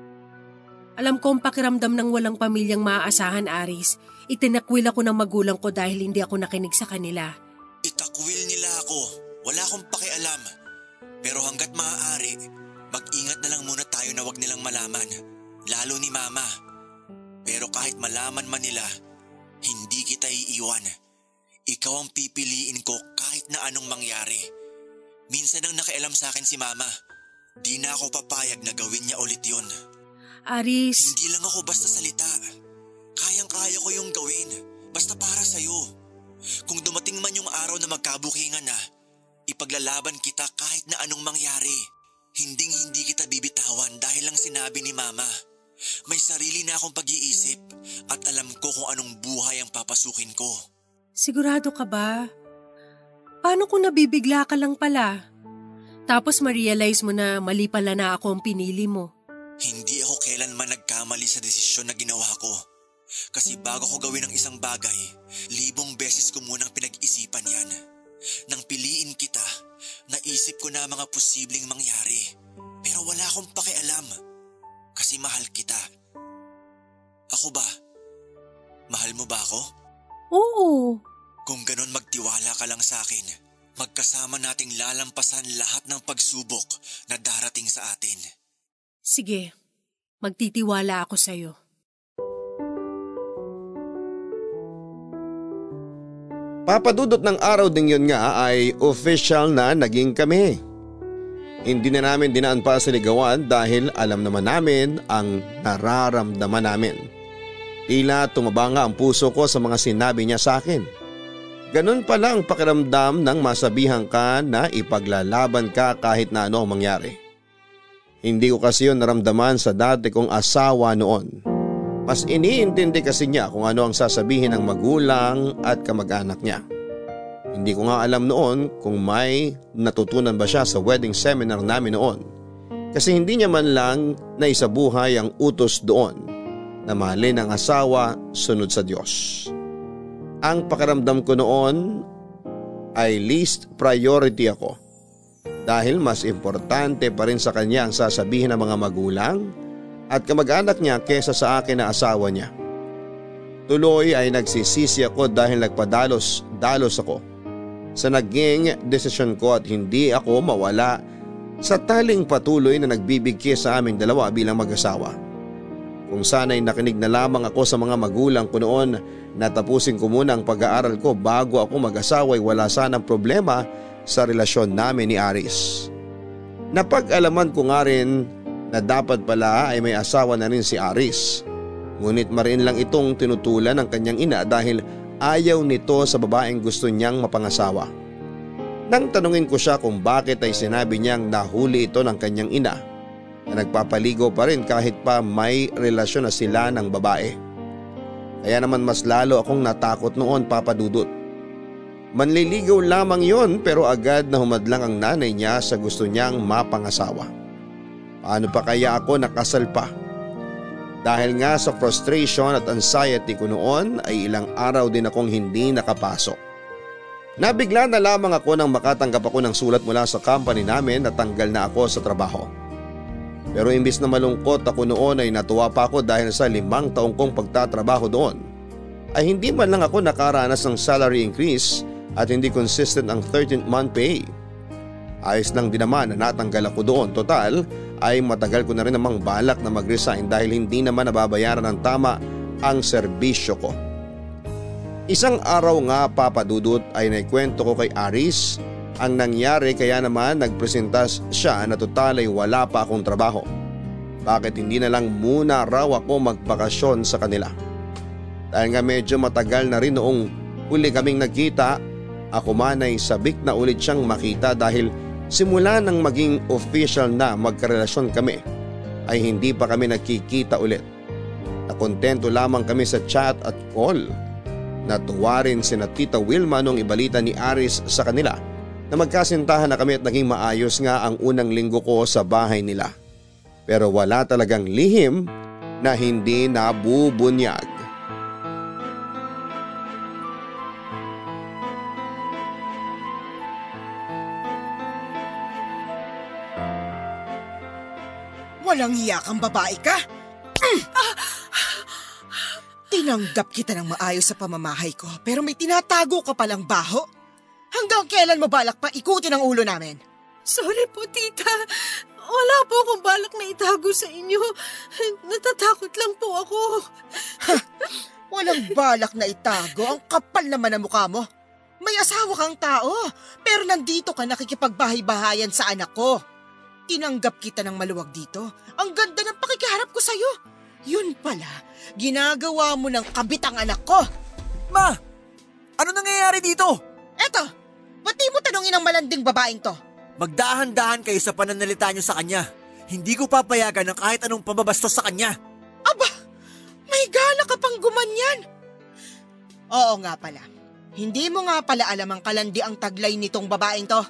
Alam ko ang pakiramdam ng walang pamilyang maaasahan, Aris. Itinakwil ako ng magulang ko dahil hindi ako nakinig sa kanila. Itakwil nila ako. Wala akong pakialam. Pero hanggat maaari, mag-ingat na lang muna tayo na wag nilang malaman. Lalo ni Mama. Pero kahit malaman man nila, hindi kita iiwan. Ikaw ang pipiliin ko kahit na anong mangyari. Minsan ang nakialam sa akin si Mama. Di na ako papayag na gawin niya ulit yun. Aris, Hindi lang ako basta salita. Kayang-kaya ko yung gawin. Basta para sa'yo. Kung dumating man yung araw na magkabukingan na, ipaglalaban kita kahit na anong mangyari. Hinding hindi kita bibitawan dahil lang sinabi ni Mama. May sarili na akong pag-iisip at alam ko kung anong buhay ang papasukin ko. Sigurado ka ba? Paano kung nabibigla ka lang pala? Tapos ma-realize mo na mali pala na ako ang pinili mo. Hindi ako kailanman nagkamali sa desisyon na ginawa ko. Kasi bago ko gawin ang isang bagay, libong beses ko munang pinag-isipan yan. Nang piliin kita, naisip ko na mga posibleng mangyari. Pero wala akong pakialam. Kasi mahal kita. Ako ba? Mahal mo ba ako? Oo, Kung ganon magtiwala ka lang sa akin, magkasama nating lalampasan lahat ng pagsubok na darating sa atin. sige. Magtitiwala ako sa'yo. Papadudot ng araw ding yun nga ay official na naging kami. Hindi na namin dinaan pa sa ligawan dahil alam naman namin ang nararamdaman namin. Tila tumaba nga ang puso ko sa mga sinabi niya sa akin. Ganun pala ang pakiramdam ng masabihan ka na ipaglalaban ka kahit na ano ang mangyari. Hindi ko kasi yun naramdaman sa dati kong asawa noon. Mas iniintindi kasi niya kung ano ang sasabihin ng magulang at kamag-anak niya. Hindi ko nga alam noon kung may natutunan ba siya sa wedding seminar namin noon. Kasi hindi niya man lang naisabuhay ang utos doon na mahalin ang asawa sunod sa Diyos. Ang pakiramdam ko noon ay least priority ako. Dahil mas importante pa rin sa kanya ang sasabihin ng mga magulang at kamag-anak niya kesa sa akin na asawa niya. Tuloy ay nagsisisi ako dahil nagpadalos-dalos ako sa naging desisyon ko at hindi ako mawala sa taling patuloy na nagbibigay sa aming dalawa bilang mag-asawa. Kung sana'y nakinig na lamang ako sa mga magulang ko noon na tapusin ko muna ang pag-aaral ko bago ako mag-asawa ay wala sanang problema sa relasyon namin ni Aris. Napag-alaman ko nga rin na dapat pala ay may asawa na rin si Aris. Ngunit marin lang itong tinutulan ng kanyang ina dahil ayaw nito sa babaeng gusto niyang mapangasawa. Nang tanungin ko siya kung bakit ay sinabi niyang nahuli ito ng kanyang ina na nagpapaligo pa rin kahit pa may relasyon na sila ng babae. Kaya naman mas lalo akong natakot noon papadudot. Manliligaw lamang yon pero agad na humadlang ang nanay niya sa gusto niyang mapangasawa. Paano pa kaya ako nakasal pa? Dahil nga sa frustration at anxiety ko noon ay ilang araw din akong hindi nakapasok. Nabigla na lamang ako nang makatanggap ako ng sulat mula sa company namin na tanggal na ako sa trabaho. Pero imbis na malungkot ako noon ay natuwa pa ako dahil sa limang taong kong pagtatrabaho doon ay hindi man lang ako nakaranas ng salary increase at hindi consistent ang 13th month pay. Ayos lang din naman na natanggal ako doon total ay matagal ko na rin namang balak na mag-resign dahil hindi naman nababayaran ng tama ang serbisyo ko. Isang araw nga papadudot ay naikwento ko kay Aris ang nangyari kaya naman nagpresentas siya na total ay wala pa akong trabaho. Bakit hindi na lang muna raw ako magpakasyon sa kanila? Dahil nga medyo matagal na rin noong huli kaming nagkita, ako man ay sabik na ulit siyang makita dahil Simula nang maging official na magkarelasyon kami ay hindi pa kami nagkikita ulit. Nakontento lamang kami sa chat at call. Natuwa rin si na Tita Wilma nung ibalita ni Aris sa kanila na magkasintahan na kami at naging maayos nga ang unang linggo ko sa bahay nila. Pero wala talagang lihim na hindi nabubunyag. Walang hiya kang babae ka? Tinanggap kita ng maayos sa pamamahay ko pero may tinatago ka palang baho. Hanggang kailan mo balak pa ikutin ang ulo namin? Sorry po, tita. Wala po akong balak na itago sa inyo. Natatakot lang po ako. Walang balak na itago. Ang kapal naman ang mukha mo. May asawa kang tao, pero nandito ka nakikipagbahay-bahayan sa anak ko. Tinanggap kita ng maluwag dito. Ang ganda ng pakikiharap ko sa'yo. Yun pala, ginagawa mo ng kabit ang anak ko. Ma! Ano nangyayari dito? Eto, ba't di mo tanongin ang malanding babaeng to? Magdahan-dahan kayo sa pananalita niyo sa kanya. Hindi ko papayagan ng kahit anong pambabastos sa kanya. Aba, may gala ka pang gumanyan. Oo nga pala. Hindi mo nga pala alam ang kalandi ang taglay nitong babaeng to.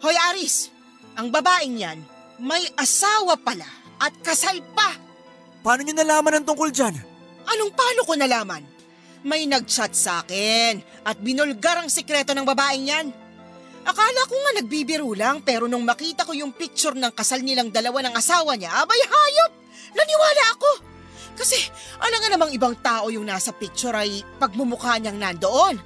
Hoy Aris, ang babaeng yan, may asawa pala at kasal pa. Paano niyo nalaman ang tungkol dyan? Anong paano ko nalaman? May nag-chat sa akin at binulgar ang sikreto ng babaeng yan. Akala ko nga nagbibiro lang pero nung makita ko yung picture ng kasal nilang dalawa ng asawa niya, abay hayop! Naniwala ako! Kasi alam nga namang ibang tao yung nasa picture ay pagmumukha niyang nandoon.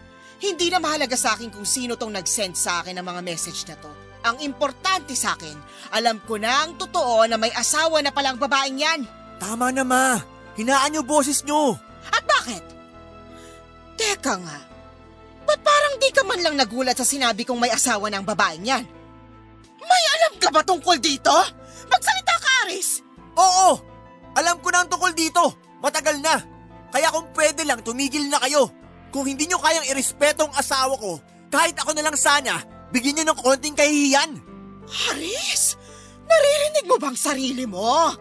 Hindi na mahalaga sa akin kung sino tong nag-send sa akin ng mga message na to. Ang importante sa akin, alam ko na ang totoo na may asawa na palang babaeng yan. Tama na ma, hinaan niyo boses niyo. At bakit? Teka nga, ba't parang di ka man lang nagulat sa sinabi kong may asawa ng babaeng yan? May alam ka ba tungkol dito? Magsalita ka, Aris! Oo, alam ko na ang tungkol dito. Matagal na. Kaya kung pwede lang, tumigil na kayo. Kung hindi nyo kayang irespeto ang asawa ko, kahit ako na lang sana, Bigyan niyo ng konting kahihiyan. Haris, naririnig mo bang sarili mo?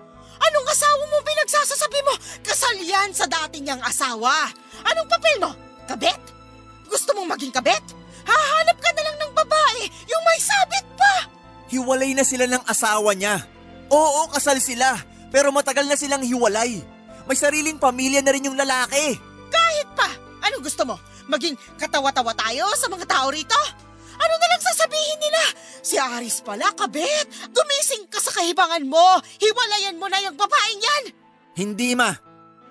Anong asawa mo pinagsasasabi mo? Kasal yan sa dati niyang asawa. Anong papel mo? Kabet? Gusto mong maging kabet? Hahanap ka na lang ng babae, yung may sabit pa. Hiwalay na sila ng asawa niya. Oo, kasal sila. Pero matagal na silang hiwalay. May sariling pamilya na rin yung lalaki. Kahit pa, ano gusto mo? Maging katawa-tawa tayo sa mga tao rito? Ano na lang sasabihin nila? Si Aris pala, kabit. Gumising ka sa kahibangan mo. Hiwalayan mo na yung babaeng yan. Hindi ma.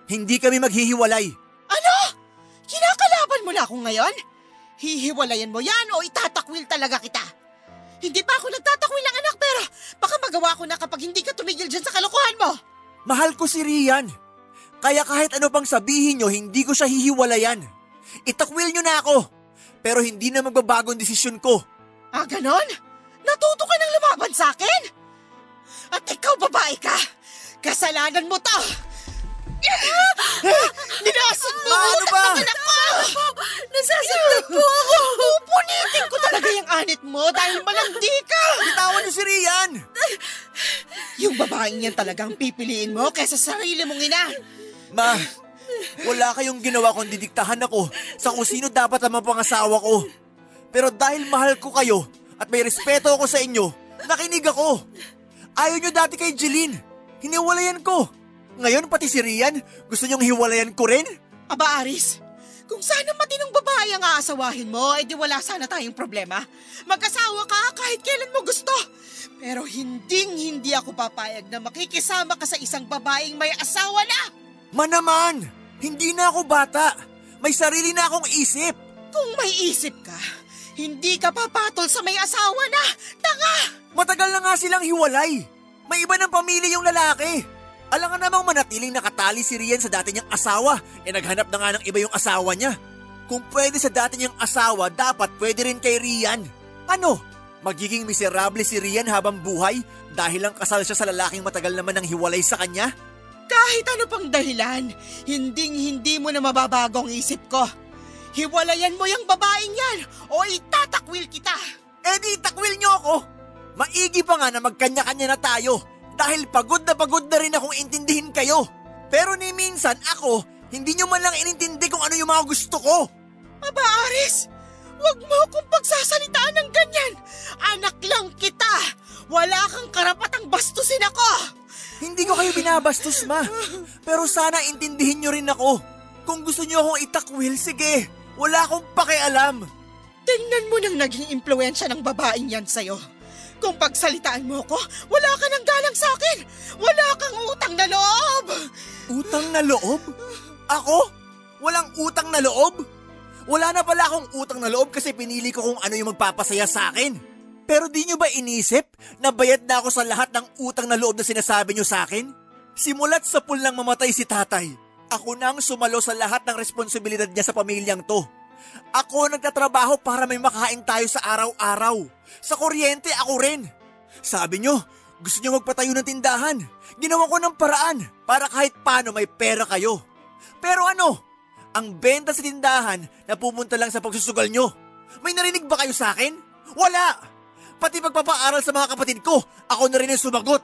Hindi kami maghihiwalay. Ano? Kinakalaban mo na ako ngayon? Hihiwalayan mo yan o itatakwil talaga kita? Hindi pa ako nagtatakwil ng anak pero baka magawa ko na kapag hindi ka tumigil dyan sa kalokohan mo. Mahal ko si Rian. Kaya kahit ano pang sabihin nyo, hindi ko siya hihiwalayan. Itakwil nyo na ako pero hindi na magbabago ang desisyon ko. Ah, ganon? Natuto ka ng lumaban sa akin? At ikaw babae ka! Kasalanan mo to! Ninasok mo Ma, ano ba? Nasasaktan po ako! Pupunitin ko talaga yung anit mo dahil malandi ka! Bitawan niyo si Rian! Yung babaeng yan talagang pipiliin mo kaysa sarili mong ina. Ma, wala kayong ginawa kung didiktahan ako sa kung sino dapat ang mapangasawa ko. Pero dahil mahal ko kayo at may respeto ako sa inyo, nakinig ako. Ayaw nyo dati kay Jeline. Hiniwalayan ko. Ngayon pati si Rian, gusto nyong hiwalayan ko rin? Aba Aris, kung sana matinong babae ang aasawahin mo, edi wala sana tayong problema. Mag-asawa ka kahit kailan mo gusto. Pero hinding hindi ako papayag na makikisama ka sa isang babaeng may asawa na. Ma naman, hindi na ako bata. May sarili na akong isip. Kung may isip ka, hindi ka papatol sa may asawa na. Tanga! Matagal na nga silang hiwalay. May iba ng pamilya yung lalaki. Alam nga namang manatiling nakatali si Rian sa dati niyang asawa, e naghanap na nga ng iba yung asawa niya. Kung pwede sa dati niyang asawa, dapat pwede rin kay Rian. Ano? Magiging miserable si Rian habang buhay dahil lang kasal siya sa lalaking matagal naman ng hiwalay sa kanya? Kahit ano pang dahilan, hinding hindi mo na mababago ang isip ko. Hiwalayan mo yung babaeng yan o itatakwil kita. Eh di takwil niyo ako! Maigi pa nga na magkanya-kanya na tayo dahil pagod na pagod na rin akong intindihin kayo. Pero ni minsan ako, hindi nyo man lang inintindi kung ano yung mga gusto ko. Aba Aris, wag mo akong pagsasalitaan ng ganyan. Anak lang kita. Wala kang karapatang bastusin ako. Hindi ko kayo binabastos, ma. Pero sana intindihin nyo rin ako. Kung gusto nyo akong itakwil, sige. Wala akong pakialam. Tingnan mo nang naging impluensya ng babaeng yan sa'yo. Kung pagsalitaan mo ko, wala ka ng galang sa akin. Wala kang utang na loob. Utang na loob? Ako? Walang utang na loob? Wala na pala akong utang na loob kasi pinili ko kung ano yung magpapasaya sa akin. Pero di nyo ba inisip na bayad na ako sa lahat ng utang na loob na sinasabi nyo sa akin? Simulat sa pulang mamatay si tatay, ako nang sumalo sa lahat ng responsibilidad niya sa pamilyang to. Ako nagtatrabaho para may makain tayo sa araw-araw. Sa kuryente ako rin. Sabi nyo, gusto nyo magpatayo ng tindahan. Ginawa ko ng paraan para kahit paano may pera kayo. Pero ano? Ang benta sa tindahan na pupunta lang sa pagsusugal nyo. May narinig ba kayo sa akin? Wala! Pati pagpapaaral sa mga kapatid ko, ako na rin yung sumagot.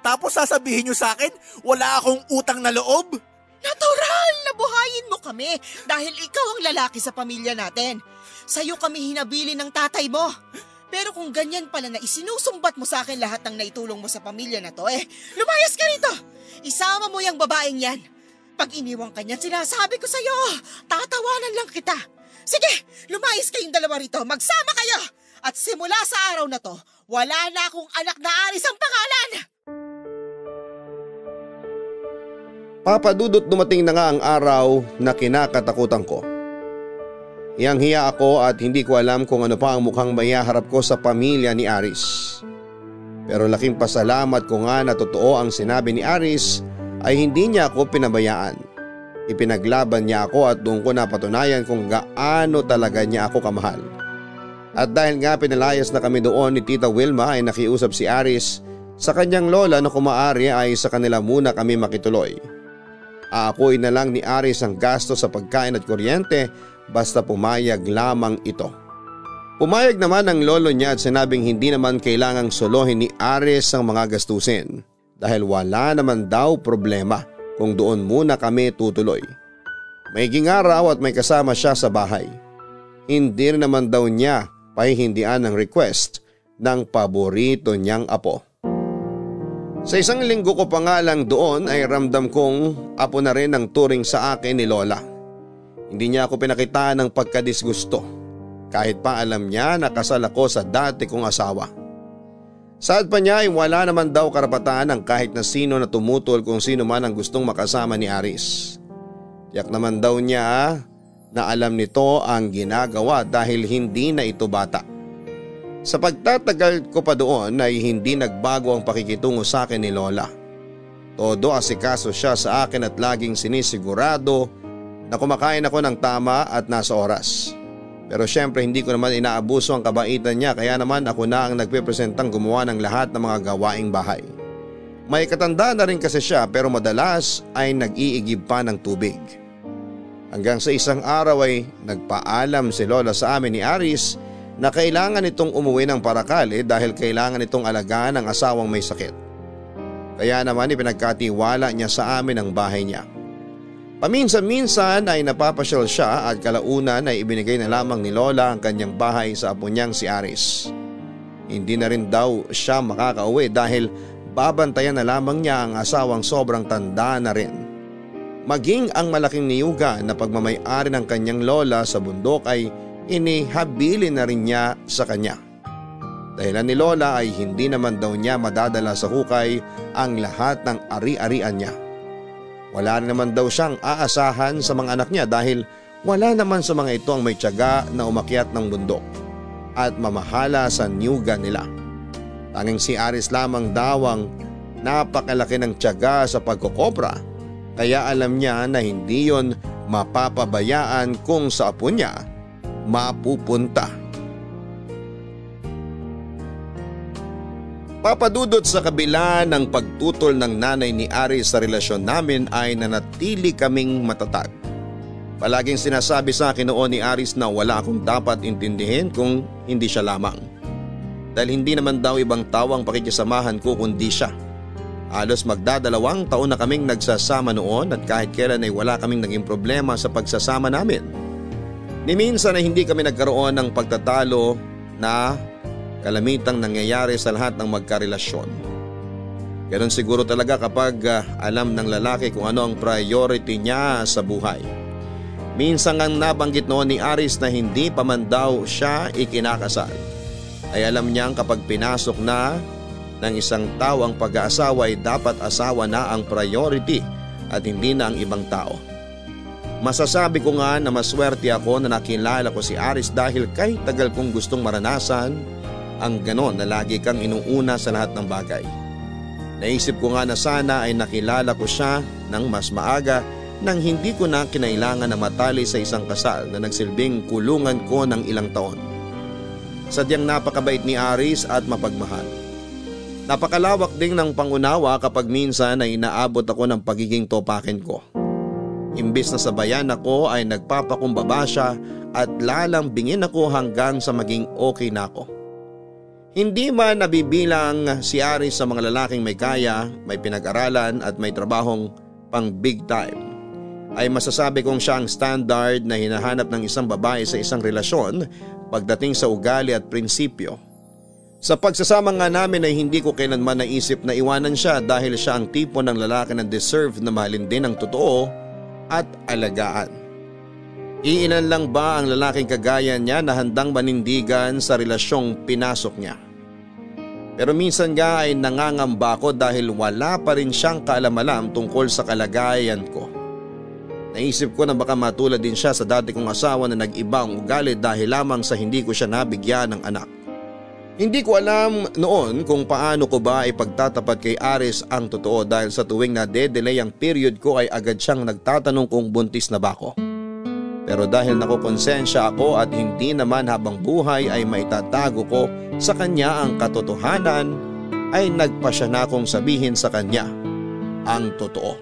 Tapos sasabihin nyo sa akin, wala akong utang na loob? Natural na buhayin mo kami dahil ikaw ang lalaki sa pamilya natin. Sa'yo kami hinabili ng tatay mo. Pero kung ganyan pala na isinusumbat mo sa akin lahat ng naitulong mo sa pamilya na to, eh, lumayas ka rito! Isama mo yung babaeng yan. Pag iniwang ka niyan, sinasabi ko sa'yo, tatawanan lang kita. Sige, lumayas kayong dalawa rito, magsama kayo! At simula sa araw na to, wala na akong anak na Aris ang pangalan! Papadudot dumating na nga ang araw na kinakatakutan ko. Iyang hiya ako at hindi ko alam kung ano pa ang mukhang mayaharap ko sa pamilya ni Aris. Pero laking pasalamat ko nga na totoo ang sinabi ni Aris ay hindi niya ako pinabayaan. Ipinaglaban niya ako at doon ko napatunayan kung gaano talaga niya ako kamahal. At dahil nga pinalayas na kami doon ni Tita Wilma ay nakiusap si Aris sa kanyang lola na kumaari ay sa kanila muna kami makituloy. Aakuin na lang ni Aris ang gasto sa pagkain at kuryente basta pumayag lamang ito. Pumayag naman ang lolo niya at sinabing hindi naman kailangang solohin ni Aris ang mga gastusin dahil wala naman daw problema kung doon muna kami tutuloy. May gingaraw at may kasama siya sa bahay. Hindi naman daw niya pahihindian ang request ng paborito niyang apo. Sa isang linggo ko pa nga lang doon ay ramdam kong apo na rin ang turing sa akin ni Lola. Hindi niya ako pinakita ng pagkadisgusto kahit pa alam niya na kasal ako sa dati kong asawa. Saad pa niya ay wala naman daw karapatan ng kahit na sino na tumutol kung sino man ang gustong makasama ni Aris. Tiyak naman daw niya na alam nito ang ginagawa dahil hindi na ito bata. Sa pagtatagal ko pa doon ay hindi nagbago ang pakikitungo sa akin ni Lola. Todo asikaso siya sa akin at laging sinisigurado na kumakain ako ng tama at nasa oras. Pero syempre hindi ko naman inaabuso ang kabaitan niya kaya naman ako na ang nagpipresentang gumawa ng lahat ng mga gawaing bahay. May katanda na rin kasi siya pero madalas ay nag-iigib pa ng tubig. Hanggang sa isang araw ay nagpaalam si Lola sa amin ni Aris na kailangan itong umuwi ng Paracale dahil kailangan itong alagaan ng asawang may sakit. Kaya naman ipinagkatiwala niya sa amin ang bahay niya. Paminsan-minsan ay napapasyal siya at kalaunan ay ibinigay na lamang ni Lola ang kanyang bahay sa apo niyang si Aris. Hindi na rin daw siya makakauwi dahil babantayan na lamang niya ang asawang sobrang tanda na rin. Maging ang malaking niyuga na pagmamayari ng kanyang lola sa bundok ay inihabili na rin niya sa kanya. Dahilan ni Lola ay hindi naman daw niya madadala sa hukay ang lahat ng ari-arian niya. Wala naman daw siyang aasahan sa mga anak niya dahil wala naman sa mga ito ang may tiyaga na umakyat ng bundok at mamahala sa niyuga nila. Tanging si Aris lamang daw ang napakalaki ng tiyaga sa pagkokobra kaya alam niya na hindi yon mapapabayaan kung sa apo niya mapupunta. Papadudot sa kabila ng pagtutol ng nanay ni Aris sa relasyon namin ay nanatili kaming matatag. Palaging sinasabi sa akin noon ni Aris na wala akong dapat intindihin kung hindi siya lamang dahil hindi naman daw ibang tao ang pakikisamahan ko kundi siya. Halos magdadalawang taon na kaming nagsasama noon at kahit kailan ay wala kaming naging problema sa pagsasama namin. Ni minsan ay hindi kami nagkaroon ng pagtatalo na kalamitang nangyayari sa lahat ng magkarelasyon. Ganon siguro talaga kapag uh, alam ng lalaki kung ano ang priority niya sa buhay. Minsan ang nabanggit noon ni Aris na hindi pa man daw siya ikinakasal ay alam niyang kapag pinasok na ng isang tao ang pag-aasawa ay dapat asawa na ang priority at hindi na ang ibang tao. Masasabi ko nga na maswerte ako na nakilala ko si Aris dahil kay tagal kong gustong maranasan ang ganon na lagi kang inuuna sa lahat ng bagay. Naisip ko nga na sana ay nakilala ko siya ng mas maaga nang hindi ko na kinailangan na matali sa isang kasal na nagsilbing kulungan ko ng ilang taon. Sadyang napakabait ni Aris at mapagmahal. Napakalawak ding ng pangunawa kapag minsan ay inaabot ako ng pagiging topakin ko. Imbis na sabayan ako ay nagpapakumbaba siya at lalambingin ako hanggang sa maging okay na ako. Hindi man nabibilang si Aris sa mga lalaking may kaya, may pinag-aralan at may trabahong pang big time ay masasabi kong siya ang standard na hinahanap ng isang babae sa isang relasyon pagdating sa ugali at prinsipyo. Sa pagsasama nga namin ay hindi ko kailanman naisip na iwanan siya dahil siya ang tipo ng lalaki na deserve na mahalin din ng totoo at alagaan. Iilan lang ba ang lalaking kagaya niya na handang manindigan sa relasyong pinasok niya? Pero minsan nga ay nangangamba ko dahil wala pa rin siyang kaalamalam tungkol sa kalagayan ko. Naisip ko na baka matulad din siya sa dati kong asawa na nag-iba ang ugali dahil lamang sa hindi ko siya nabigyan ng anak. Hindi ko alam noon kung paano ko ba ipagtatapat kay Aris ang totoo dahil sa tuwing na de-delay ang period ko ay agad siyang nagtatanong kung buntis na ba ako. Pero dahil nakukonsensya ako at hindi naman habang buhay ay maitatago ko sa kanya ang katotohanan ay nagpa siya na akong sabihin sa kanya ang totoo.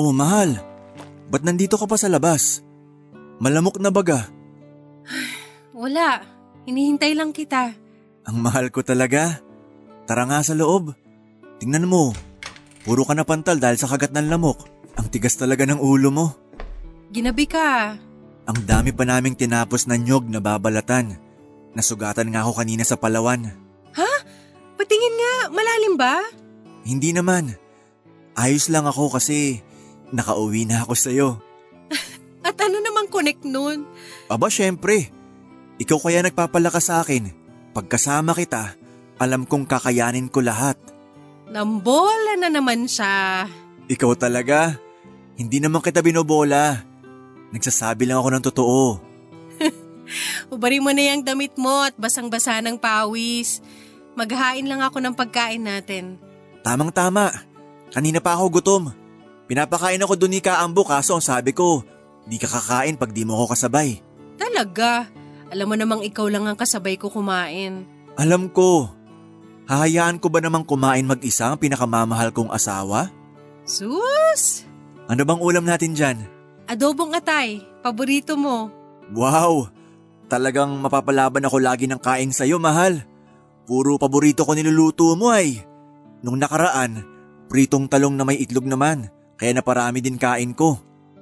Oh, mahal. Ba't nandito ka pa sa labas? Malamok na baga. Wala. Hinihintay lang kita. Ang mahal ko talaga. Tara nga sa loob. Tingnan mo. Puro ka na pantal dahil sa kagat ng lamok. Ang tigas talaga ng ulo mo. Ginabi ka. Ang dami pa naming tinapos na nyog na babalatan. Nasugatan nga ako kanina sa Palawan. Ha? Patingin nga, malalim ba? Hindi naman. Ayos lang ako kasi Nakauwi na ako sa'yo. [LAUGHS] At ano namang connect nun? Aba syempre. Ikaw kaya nagpapalakas sa akin. Pagkasama kita, alam kong kakayanin ko lahat. Nambola na naman siya. Ikaw talaga? Hindi naman kita binobola. Nagsasabi lang ako ng totoo. [LAUGHS] Ubari mo na yung damit mo at basang-basa ng pawis. Maghain lang ako ng pagkain natin. Tamang-tama. Kanina pa ako gutom. Pinapakain ako doon ni Kaambo kaso ang sabi ko, di ka kakain pag di mo ako kasabay. Talaga? Alam mo namang ikaw lang ang kasabay ko kumain. Alam ko. Hahayaan ko ba namang kumain mag-isa ang pinakamamahal kong asawa? Sus! Ano bang ulam natin dyan? Adobong atay, paborito mo. Wow! Talagang mapapalaban ako lagi ng kain sa'yo, mahal. Puro paborito ko niluluto mo ay. Nung nakaraan, pritong talong na may itlog naman, kaya naparami din kain ko.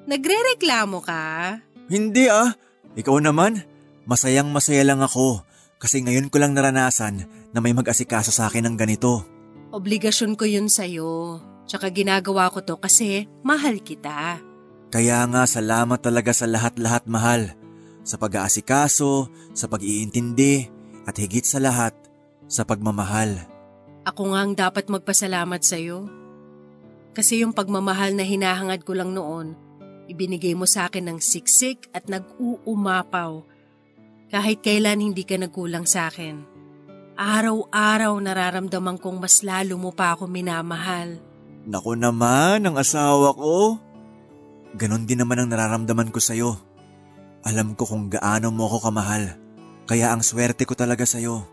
Nagre-reklamo ka? Hindi ah, ikaw naman. Masayang masaya lang ako kasi ngayon ko lang naranasan na may mag-asikaso sa akin ng ganito. Obligasyon ko yun sa'yo. Tsaka ginagawa ko to kasi mahal kita. Kaya nga salamat talaga sa lahat-lahat mahal. Sa pag-aasikaso, sa pag-iintindi, at higit sa lahat, sa pagmamahal. Ako nga ang dapat magpasalamat sa'yo. Kasi yung pagmamahal na hinahangad ko lang noon, ibinigay mo sa akin ng siksik at nag-uumapaw. Kahit kailan hindi ka nagkulang sa akin. Araw-araw nararamdaman kong mas lalo mo pa ako minamahal. Naku naman, ang asawa ko. Ganon din naman ang nararamdaman ko sa'yo. Alam ko kung gaano mo ako kamahal. Kaya ang swerte ko talaga sa'yo.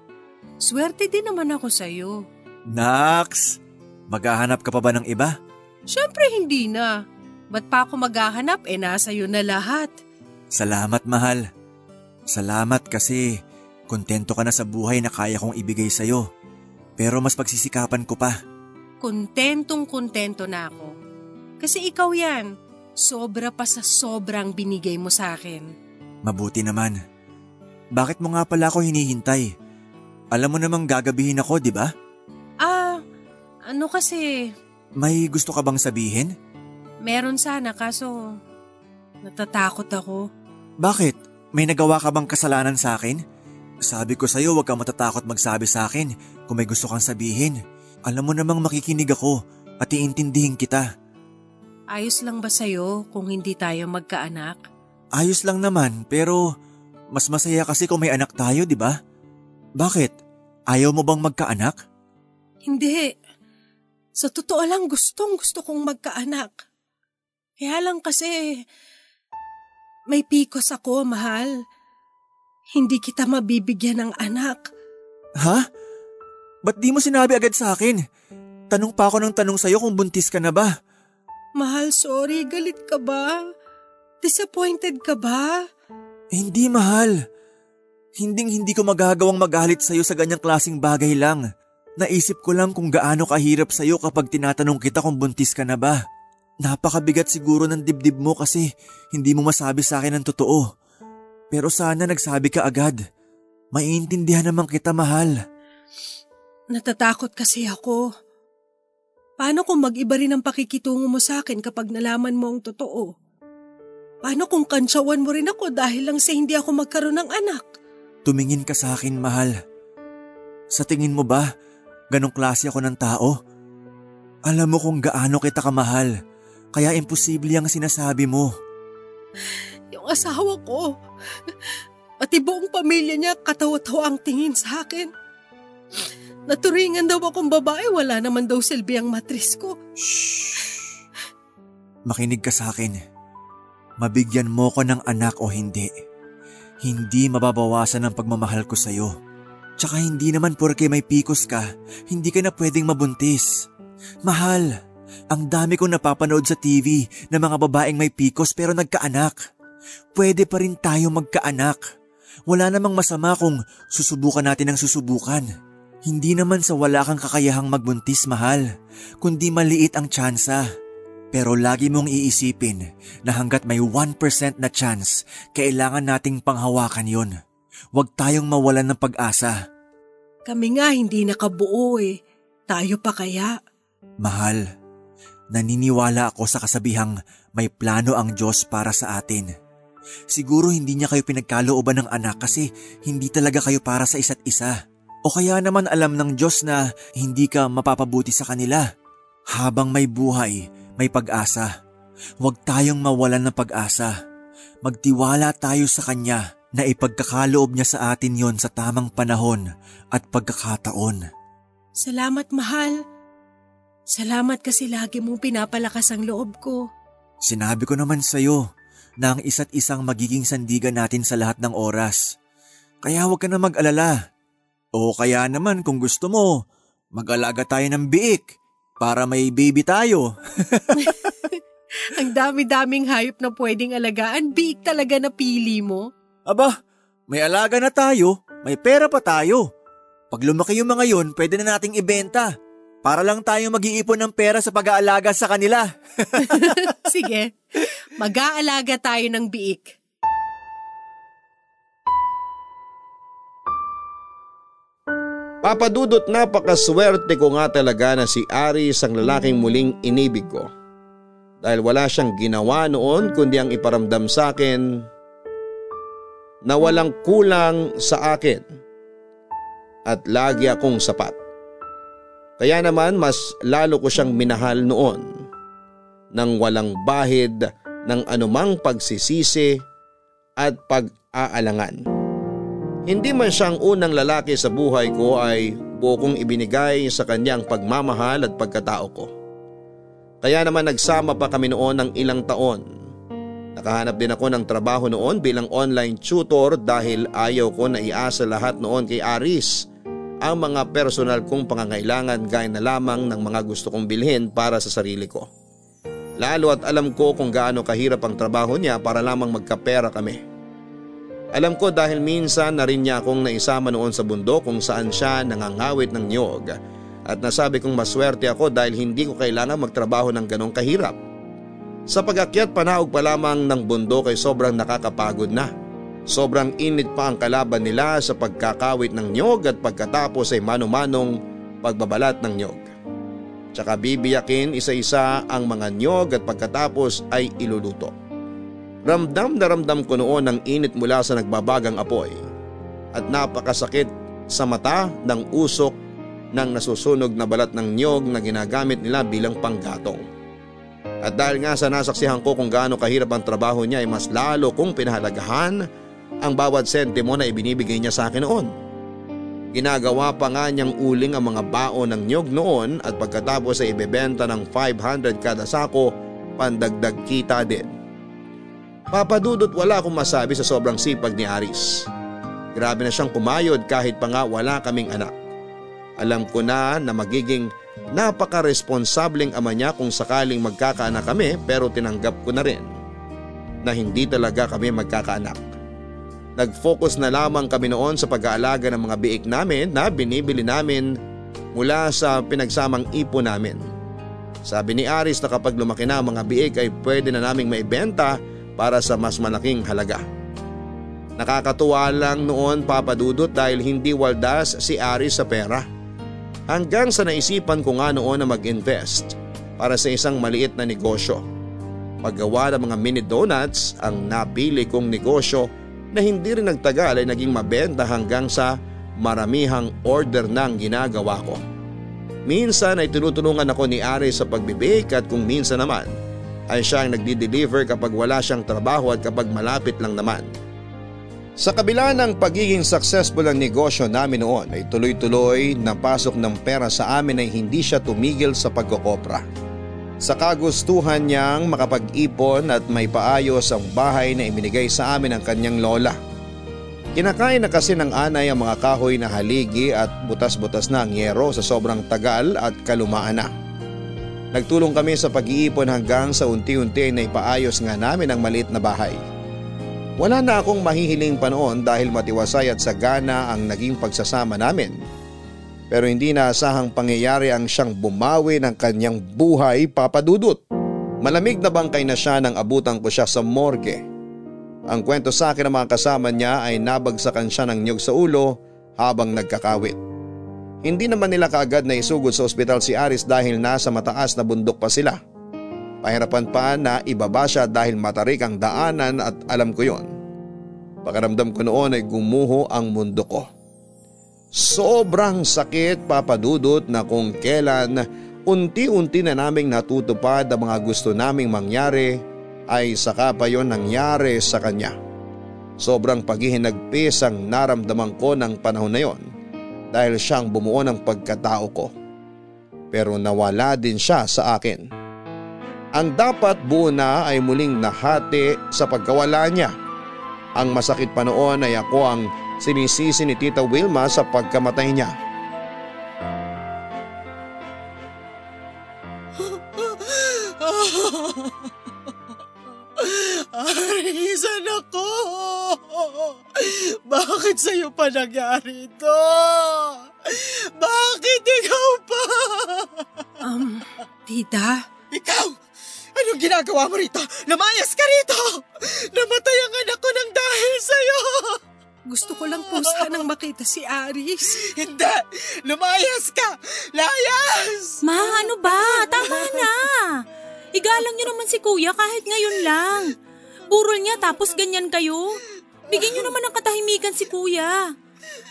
Swerte din naman ako sa'yo. Nax! Maghahanap ka pa ba ng iba? Siyempre hindi na. Ba't pa ako maghahanap eh nasa iyo na lahat? Salamat mahal. Salamat kasi kontento ka na sa buhay na kaya kong ibigay sa'yo. Pero mas pagsisikapan ko pa. Kontentong kontento na ako. Kasi ikaw yan. Sobra pa sa sobrang binigay mo sa akin. Mabuti naman. Bakit mo nga pala ako hinihintay? Alam mo namang gagabihin ako, di ba? Ah, ano kasi, May gusto ka bang sabihin? Meron sana kaso natatakot ako. Bakit? May nagawa ka bang kasalanan sa akin? Sabi ko sa'yo huwag kang matatakot magsabi sa akin kung may gusto kang sabihin. Alam mo namang makikinig ako at iintindihin kita. Ayos lang ba sa'yo kung hindi tayo magkaanak? Ayos lang naman pero mas masaya kasi kung may anak tayo, di ba? Bakit? Ayaw mo bang magkaanak? Hindi. Sa totoo lang gustong gusto kong magkaanak. Kaya lang kasi may pikos ako, mahal. Hindi kita mabibigyan ng anak. Ha? Ba't di mo sinabi agad sa akin? Tanong pa ako ng tanong sa'yo kung buntis ka na ba? Mahal, sorry. Galit ka ba? Disappointed ka ba? Hindi mahal. Hinding hindi ko magagawang magalit sa'yo sa ganyang klasing bagay lang. Naisip ko lang kung gaano kahirap sa'yo kapag tinatanong kita kung buntis ka na ba. Napakabigat siguro ng dibdib mo kasi hindi mo masabi sa akin ang totoo. Pero sana nagsabi ka agad. Maiintindihan naman kita mahal. Natatakot kasi ako. Paano kung mag-iba rin ang pakikitungo mo sa akin kapag nalaman mo ang totoo? Paano kung kantsawan mo rin ako dahil lang sa hindi ako magkaroon ng anak? Tumingin ka sa akin mahal. Sa tingin mo ba, ganong klase ako ng tao? Alam mo kung gaano kita kamahal, kaya imposible ang sinasabi mo. Yung asawa ko, pati buong pamilya niya katawa-tawa ang tingin sa akin. Naturingan daw akong babae, wala naman daw silbi ang matris ko. Shh! Makinig ka sa akin. Mabigyan mo ko ng anak o hindi. Hindi mababawasan ang pagmamahal ko sa'yo. Tsaka hindi naman porke may pikos ka, hindi ka na pwedeng mabuntis. Mahal, ang dami kong napapanood sa TV na mga babaeng may pikos pero nagkaanak. Pwede pa rin tayo magkaanak. Wala namang masama kung susubukan natin ang susubukan. Hindi naman sa wala kang kakayahang magbuntis, mahal, kundi maliit ang tsansa. Pero lagi mong iisipin na hanggat may 1% na chance, kailangan nating panghawakan yon. Huwag tayong mawalan ng pag-asa. Kami nga hindi nakabuo eh. Tayo pa kaya? Mahal, naniniwala ako sa kasabihang may plano ang Diyos para sa atin. Siguro hindi niya kayo pinagkalooban ng anak kasi hindi talaga kayo para sa isa't isa. O kaya naman alam ng Diyos na hindi ka mapapabuti sa kanila. Habang may buhay, may pag-asa. Huwag tayong mawalan ng pag-asa. Magtiwala tayo sa Kanya na ipagkakaloob niya sa atin yon sa tamang panahon at pagkakataon. Salamat, mahal. Salamat kasi lagi mong pinapalakas ang loob ko. Sinabi ko naman sa'yo na ang isa't isang magiging sandigan natin sa lahat ng oras. Kaya huwag ka na mag-alala. O kaya naman kung gusto mo, Mag-alaga tayo ng biik para may baby tayo. [LAUGHS] [LAUGHS] Ang dami-daming hayop na pwedeng alagaan, biik talaga na pili mo. Aba, may alaga na tayo, may pera pa tayo. Pag lumaki yung mga yun, pwede na nating ibenta. Para lang tayo mag-iipon ng pera sa pag-aalaga sa kanila. [LAUGHS] Sige, mag-aalaga tayo ng biik. Papadudot napakaswerte ko nga talaga na si Aris ang lalaking muling inibig ko. Dahil wala siyang ginawa noon kundi ang iparamdam sa akin na walang kulang sa akin at lagi akong sapat. Kaya naman mas lalo ko siyang minahal noon nang walang bahid ng anumang pagsisisi at pag-aalangan. Hindi man siyang unang lalaki sa buhay ko ay buo kong ibinigay sa kanya ang pagmamahal at pagkatao ko. Kaya naman nagsama pa kami noon ng ilang taon. Nakahanap din ako ng trabaho noon bilang online tutor dahil ayaw ko na iasa lahat noon kay Aris ang mga personal kong pangangailangan gaya na lamang ng mga gusto kong bilhin para sa sarili ko. Lalo at alam ko kung gaano kahirap ang trabaho niya para lamang magkapera kami. Alam ko dahil minsan na rin niya akong naisama noon sa bundok kung saan siya nangangawit ng niyog at nasabi kong maswerte ako dahil hindi ko kailangan magtrabaho ng ganong kahirap. Sa pagakyat panaog pa lamang ng bundok ay sobrang nakakapagod na. Sobrang init pa ang kalaban nila sa pagkakawit ng niyog at pagkatapos ay mano-manong pagbabalat ng niyog. Tsaka bibiyakin isa-isa ang mga niyog at pagkatapos ay iluluto. Ramdam na ramdam ko noon ang init mula sa nagbabagang apoy at napakasakit sa mata ng usok ng nasusunog na balat ng niyog na ginagamit nila bilang panggatong. At dahil nga sa nasaksihan ko kung gaano kahirap ang trabaho niya ay mas lalo kong pinahalagahan ang bawat sentimo na ibinibigay niya sa akin noon. Ginagawa pa nga niyang uling ang mga baon ng niyog noon at pagkatapos ay ibebenta ng 500 kada sako pandagdag kita din. Papadudot wala akong masabi sa sobrang sipag ni Aris. Grabe na siyang kumayod kahit pa nga wala kaming anak. Alam ko na na magiging napaka-responsableng ama niya kung sakaling magkakaanak kami pero tinanggap ko na rin na hindi talaga kami magkakaanak. Nag-focus na lamang kami noon sa pag-aalaga ng mga biik namin na binibili namin mula sa pinagsamang ipo namin. Sabi ni Aris na kapag lumaki na ang mga biik ay pwede na naming maibenta para sa mas malaking halaga. Nakakatuwa lang noon papadudot dahil hindi waldas si Ari sa pera. Hanggang sa naisipan ko nga noon na mag-invest para sa isang maliit na negosyo. Paggawa ng mga mini donuts ang napili kong negosyo na hindi rin nagtagal ay naging mabenta hanggang sa maramihang order ng ginagawa ko. Minsan ay tinutulungan ako ni Ari sa pagbibake at kung minsan naman ay siya ang nagdi-deliver kapag wala siyang trabaho at kapag malapit lang naman. Sa kabila ng pagiging successful ang negosyo namin noon ay tuloy-tuloy na pasok ng pera sa amin ay hindi siya tumigil sa pagkokopra. Sa kagustuhan niyang makapag-ipon at may paayos ang bahay na iminigay sa amin ng kanyang lola. Kinakain na kasi ng anay ang mga kahoy na haligi at butas-butas na ang yero sa sobrang tagal at kalumaan na. Nagtulong kami sa pag-iipon hanggang sa unti-unti na ipaayos nga namin ang maliit na bahay. Wala na akong mahihiling pa noon dahil matiwasay at sagana ang naging pagsasama namin. Pero hindi naasahang pangyayari ang siyang bumawi ng kanyang buhay papadudot. Malamig na bangkay na siya nang abutan ko siya sa morgue. Ang kwento sa akin ng mga kasama niya ay nabagsakan siya ng nyog sa ulo habang nagkakawit. Hindi naman nila kaagad na isugod sa ospital si Aris dahil nasa mataas na bundok pa sila. Pahirapan pa na ibaba siya dahil matarik ang daanan at alam ko yon. Pakaramdam ko noon ay gumuho ang mundo ko. Sobrang sakit papadudot na kung kailan unti-unti na naming natutupad ang mga gusto naming mangyari ay saka pa yon nangyari sa kanya. Sobrang paghihinagpis ang naramdaman ko ng panahon na yon dahil siyang bumuo ng pagkatao ko. Pero nawala din siya sa akin. Ang dapat buo na ay muling nahati sa pagkawala niya. Ang masakit pa noon ay ako ang Sinisisi ni Tita Wilma sa pagkamatay niya. Arisan ako! Bakit sa'yo pa nangyari ito? Bakit ikaw pa? um, tita? Ikaw! Anong ginagawa mo rito? Namayas ka rito! Namatay ang anak ko ng dahil sa'yo! Gusto ko lang po sanang [LAUGHS] makita si Aris. Hindi! Lumayas ka! Layas! Ma, ano ba? Tama na. Igalang niyo naman si kuya kahit ngayon lang. Burol niya tapos ganyan kayo. Bigyan niyo naman ng katahimikan si kuya.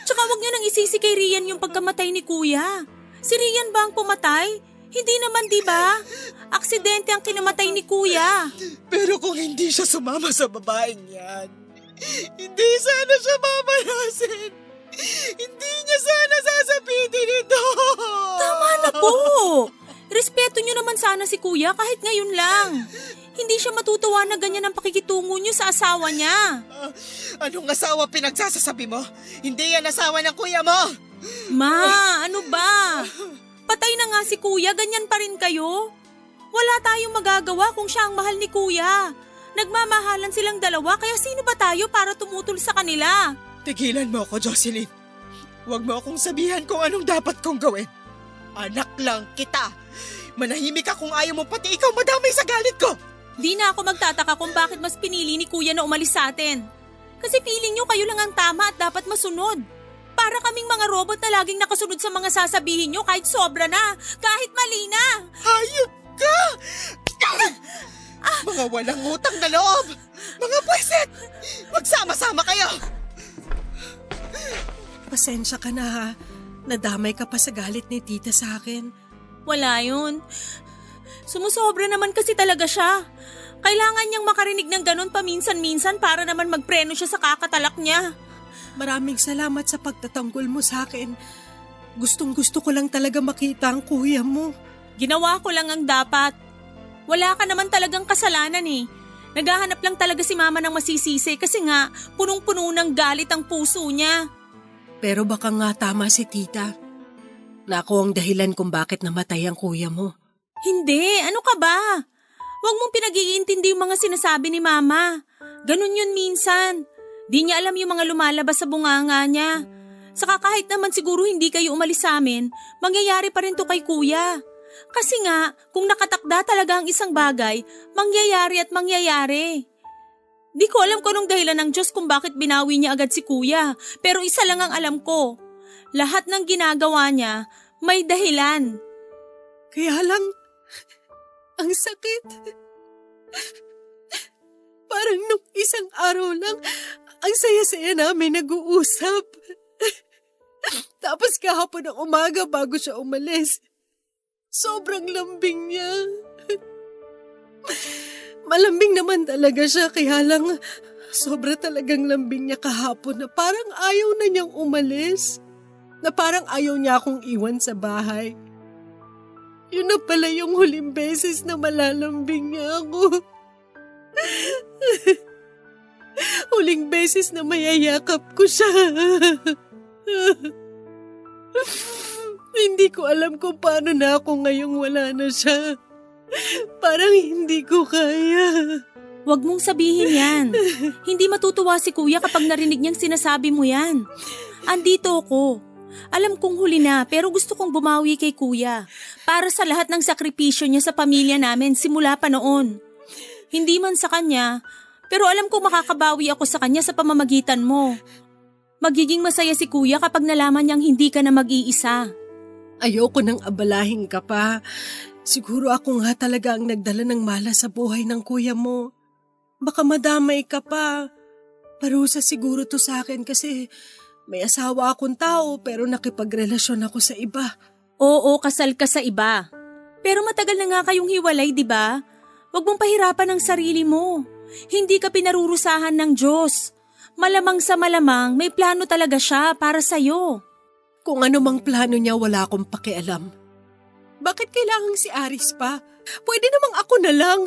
Tsaka wag niyo nang isisi kay Rian yung pagkamatay ni kuya. Si Rian ba ang pumatay? Hindi naman, di ba? Aksidente ang kinamatay ni kuya. Pero kung hindi siya sumama sa babaeng yan, hindi sana siya mamalasin. Hindi niya sana sasabitin ito. Tama na po. Respeto niyo naman sana si kuya kahit ngayon lang. Hindi siya matutuwa na ganyan ang pakikitungo niyo sa asawa niya. Anong asawa pinagsasasabi mo? Hindi yan asawa ng kuya mo. Ma, ano ba? Patay na nga si kuya, ganyan pa rin kayo? Wala tayong magagawa kung siya ang mahal ni kuya. Nagmamahalan silang dalawa kaya sino ba tayo para tumutol sa kanila? Tigilan mo ako, Jocelyn. Huwag mo akong sabihan kung anong dapat kong gawin. Anak lang kita. Manahimik ka kung ayaw mo pati ikaw madamay sa galit ko. Di na ako magtataka kung bakit mas pinili ni kuya na umalis sa atin. Kasi feeling nyo kayo lang ang tama at dapat masunod. Para kaming mga robot na laging nakasunod sa mga sasabihin nyo kahit sobra na, kahit mali na. Hayop ka! Mga walang utang na loob! Mga pweset! Magsama-sama kayo! Pasensya ka na ha. Nadamay ka pa sa galit ni tita sa akin. Wala yun. Sumusobra naman kasi talaga siya. Kailangan niyang makarinig ng ganun paminsan-minsan para naman magpreno siya sa kakatalak niya. Maraming salamat sa pagtatanggol mo sa akin. Gustong gusto ko lang talaga makita ang kuya mo. Ginawa ko lang ang dapat. Wala ka naman talagang kasalanan eh. Naghahanap lang talaga si mama ng masisisi kasi nga punong-puno ng galit ang puso niya. Pero baka nga tama si tita. Na ako ang dahilan kung bakit namatay ang kuya mo. Hindi, ano ka ba? Huwag mong pinag-iintindi yung mga sinasabi ni mama. Ganun yun minsan. Di niya alam yung mga lumalabas sa bunganga niya. Saka kahit naman siguro hindi kayo umalis sa amin, mangyayari pa rin to kay kuya. Kasi nga, kung nakatakda talaga ang isang bagay, mangyayari at mangyayari. Di ko alam kung anong dahilan ng Diyos kung bakit binawi niya agad si kuya, pero isa lang ang alam ko. Lahat ng ginagawa niya, may dahilan. Kaya lang, [LAUGHS] ang sakit. [LAUGHS] Parang nung isang araw lang, ang saya-saya namin nag-uusap. [LAUGHS] Tapos kahapon ng umaga bago siya umalis, sobrang lambing niya. Malambing naman talaga siya, kaya lang sobra talagang lambing niya kahapon na parang ayaw na niyang umalis. Na parang ayaw niya akong iwan sa bahay. Yun na pala yung huling beses na malalambing niya ako. [LAUGHS] huling beses na mayayakap ko siya. [LAUGHS] hindi ko alam kung paano na ako ngayong wala na siya. Parang hindi ko kaya. Huwag mong sabihin yan. [LAUGHS] Hindi matutuwa si kuya kapag narinig niyang sinasabi mo yan. Andito ako. Alam kong huli na pero gusto kong bumawi kay kuya. Para sa lahat ng sakripisyo niya sa pamilya namin simula pa noon. Hindi man sa kanya, pero alam kong makakabawi ako sa kanya sa pamamagitan mo. Magiging masaya si kuya kapag nalaman niyang hindi ka na mag-iisa. Ayoko nang abalahin ka pa. Siguro ako nga talaga ang nagdala ng mala sa buhay ng kuya mo. Baka madamay ka pa. Parusa siguro to sa akin kasi may asawa akong tao pero nakipagrelasyon ako sa iba. Oo, kasal ka sa iba. Pero matagal na nga kayong hiwalay, di ba? Huwag mong pahirapan ang sarili mo. Hindi ka pinarurusahan ng Diyos. Malamang sa malamang, may plano talaga siya para sa'yo. Kung ano mang plano niya, wala akong pakialam. Bakit kailangan si Aris pa? Pwede namang ako na lang.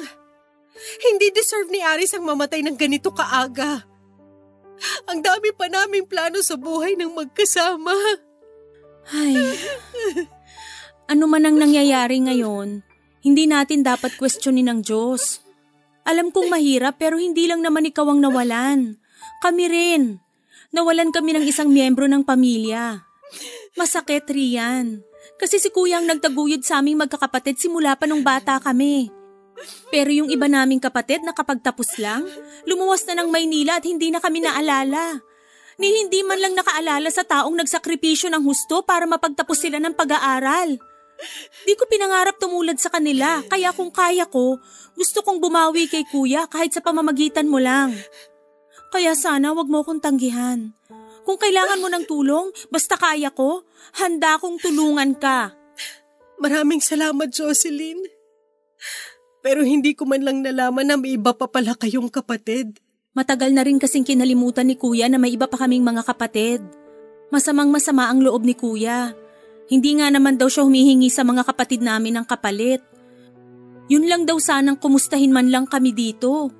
Hindi deserve ni Aris ang mamatay ng ganito kaaga. Ang dami pa naming plano sa buhay ng magkasama. Ay, ano man ang nangyayari ngayon, Hindi natin dapat questionin ng Diyos. Alam kong mahirap pero hindi lang naman ikaw ang nawalan. Kami rin. Nawalan kami ng isang miyembro ng pamilya. Masakit, Rian. Kasi si kuya ang nagtaguyod sa aming magkakapatid simula pa nung bata kami. Pero yung iba naming kapatid na kapag tapos lang, lumuwas na ng Maynila at hindi na kami naalala. Ni hindi man lang nakaalala sa taong nagsakripisyo ng husto para mapagtapos sila ng pag-aaral. Di ko pinangarap tumulad sa kanila, kaya kung kaya ko, gusto kong bumawi kay kuya kahit sa pamamagitan mo lang. Kaya sana wag mo akong tanggihan. Kung kailangan mo ng tulong, basta kaya ko, handa kong tulungan ka. Maraming salamat, Jocelyn. Pero hindi ko man lang nalaman na may iba pa pala kayong kapatid. Matagal na rin kasing kinalimutan ni kuya na may iba pa kaming mga kapatid. Masamang masama ang loob ni kuya. Hindi nga naman daw siya humihingi sa mga kapatid namin ng kapalit. Yun lang daw sanang kumustahin man lang kami dito.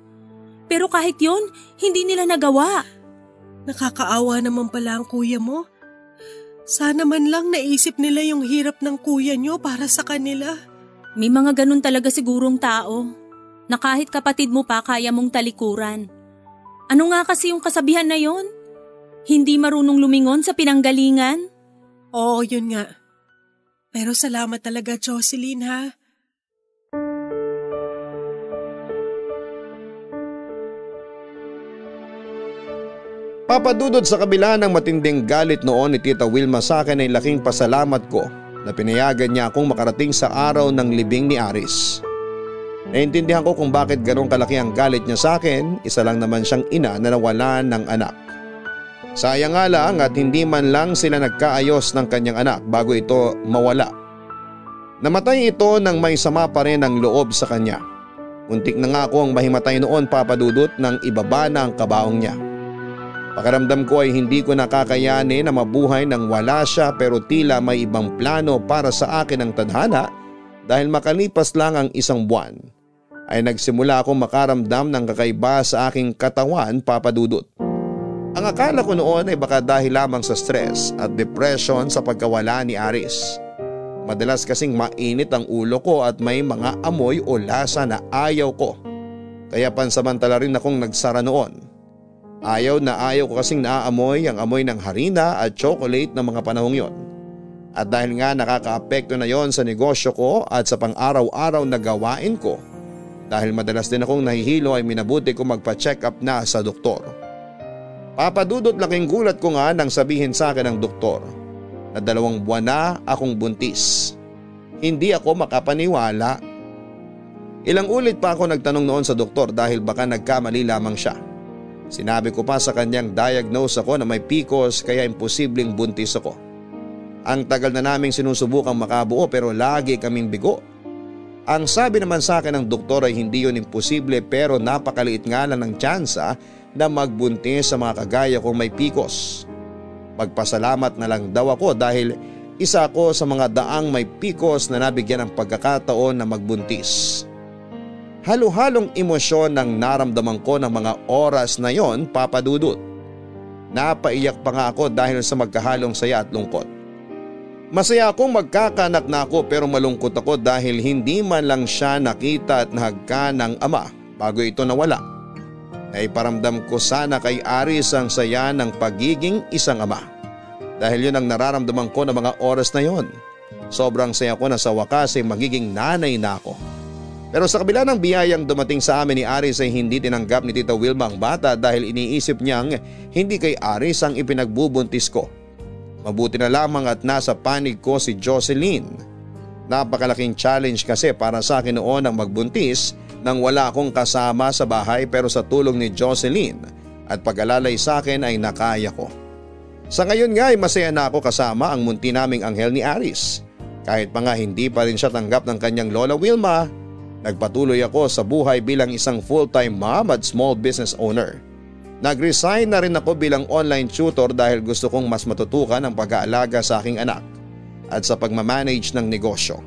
Pero kahit yun, hindi nila nagawa. Nakakaawa naman pala ang kuya mo. Sana man lang naisip nila yung hirap ng kuya nyo para sa kanila. May mga ganun talaga sigurong tao na kahit kapatid mo pa kaya mong talikuran. Ano nga kasi yung kasabihan na yon? Hindi marunong lumingon sa pinanggalingan? Oo, yun nga. Pero salamat talaga, Jocelyn, ha? Papadudod sa kabila ng matinding galit noon ni Tita Wilma sa akin ay laking pasalamat ko na pinayagan niya akong makarating sa araw ng libing ni Aris. Naintindihan ko kung bakit ganong kalaki ang galit niya sa akin, isa lang naman siyang ina na nawalan ng anak. Sayang nga lang at hindi man lang sila nagkaayos ng kanyang anak bago ito mawala. Namatay ito nang may sama pa rin ang loob sa kanya. Untik na nga ako ang mahimatay noon papadudot nang ibaba na ang kabaong niya. Pakiramdam ko ay hindi ko nakakayanin na mabuhay nang wala siya pero tila may ibang plano para sa akin ang tadhana dahil makalipas lang ang isang buwan ay nagsimula akong makaramdam ng kakaiba sa aking katawan papadudot. Ang akala ko noon ay baka dahil lamang sa stress at depression sa pagkawala ni Aris. Madalas kasing mainit ang ulo ko at may mga amoy o lasa na ayaw ko. Kaya pansamantala rin akong nagsara noon Ayaw na ayaw ko kasing naaamoy ang amoy ng harina at chocolate ng mga panahong yon. At dahil nga nakakaapekto na yon sa negosyo ko at sa pang-araw-araw na gawain ko, dahil madalas din akong nahihilo ay minabuti ko magpa-check up na sa doktor. Papadudot laking gulat ko nga nang sabihin sa akin ng doktor na dalawang buwan na akong buntis. Hindi ako makapaniwala. Ilang ulit pa ako nagtanong noon sa doktor dahil baka nagkamali lamang siya. Sinabi ko pa sa kanyang diagnose ako na may PCOS kaya imposibleng buntis ako. Ang tagal na naming sinusubukang makabuo pero lagi kaming bigo. Ang sabi naman sa akin ng doktor ay hindi yun imposible pero napakaliit nga lang ng tsansa na magbuntis sa mga kagaya kong may PCOS. Magpasalamat na lang daw ako dahil isa ako sa mga daang may PCOS na nabigyan ng pagkakataon na magbuntis. Halo-halong emosyon ng naramdaman ko ng mga oras na yon papadudot. Napaiyak pa nga ako dahil sa magkahalong saya at lungkot. Masaya akong magkakanak na ako pero malungkot ako dahil hindi man lang siya nakita at nahagka ng ama bago ito nawala. Naiparamdam ko sana kay Aris ang saya ng pagiging isang ama. Dahil yun ang nararamdaman ko ng mga oras na yon. Sobrang saya ko na sa wakas ay magiging nanay na ako. Pero sa kabila ng biyayang dumating sa amin ni Aris ay hindi tinanggap ni Tita Wilma ang bata dahil iniisip niyang hindi kay Aris ang ipinagbubuntis ko. Mabuti na lamang at nasa panig ko si Jocelyn. Napakalaking challenge kasi para sa akin noon ang magbuntis nang wala akong kasama sa bahay pero sa tulong ni Jocelyn at pag-alalay sa akin ay nakaya ko. Sa ngayon nga ay masaya na ako kasama ang munti naming anghel ni Aris. Kahit pa nga hindi pa rin siya tanggap ng kanyang lola Wilma Nagpatuloy ako sa buhay bilang isang full-time mom at small business owner. Nag-resign na rin ako bilang online tutor dahil gusto kong mas matutukan ang pag-aalaga sa aking anak at sa pagmamanage ng negosyo.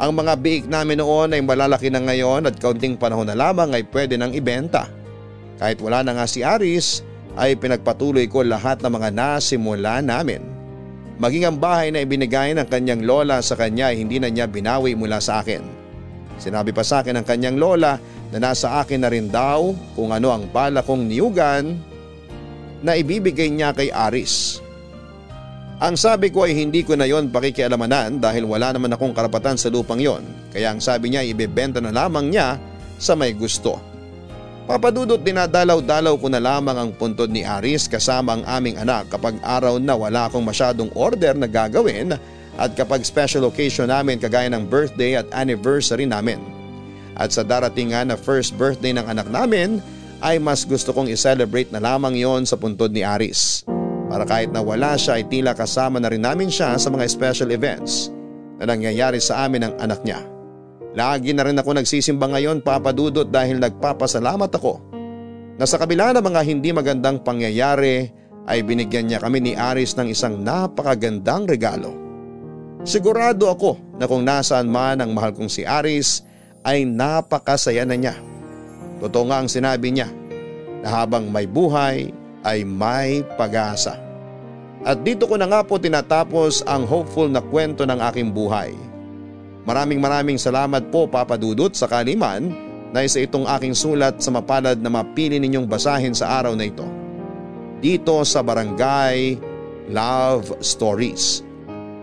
Ang mga biik namin noon ay malalaki na ngayon at kaunting panahon na lamang ay pwede nang ibenta. Kahit wala na nga si Aris ay pinagpatuloy ko lahat ng mga nasimula namin. Maging ang bahay na ibinigay ng kanyang lola sa kanya ay hindi na niya binawi mula sa akin. Sinabi pa sa akin ng kanyang lola na nasa akin na rin daw kung ano ang bala kong niyugan na ibibigay niya kay Aris. Ang sabi ko ay hindi ko na yon pakikialamanan dahil wala naman akong karapatan sa lupang yon kaya ang sabi niya ibebenta na lamang niya sa may gusto. Papadudot dinadalaw-dalaw ko na lamang ang puntod ni Aris kasama ang aming anak kapag araw na wala akong masyadong order na gagawin at kapag special occasion namin kagaya ng birthday at anniversary namin. At sa darating nga na first birthday ng anak namin ay mas gusto kong i-celebrate na lamang yon sa puntod ni Aris. Para kahit na wala siya ay tila kasama na rin namin siya sa mga special events na nangyayari sa amin ng anak niya. Lagi na rin ako nagsisimba ngayon papadudot dahil nagpapasalamat ako na sa kabila ng mga hindi magandang pangyayari ay binigyan niya kami ni Aris ng isang napakagandang regalo. Sigurado ako na kung nasaan man ang mahal kong si Aris ay napakasaya na niya. Totoo nga ang sinabi niya na habang may buhay ay may pag-asa. At dito ko na nga po tinatapos ang hopeful na kwento ng aking buhay. Maraming maraming salamat po Papa Dudut sa kaliman na isa itong aking sulat sa mapalad na mapili ninyong basahin sa araw na ito. Dito sa Barangay Love Stories.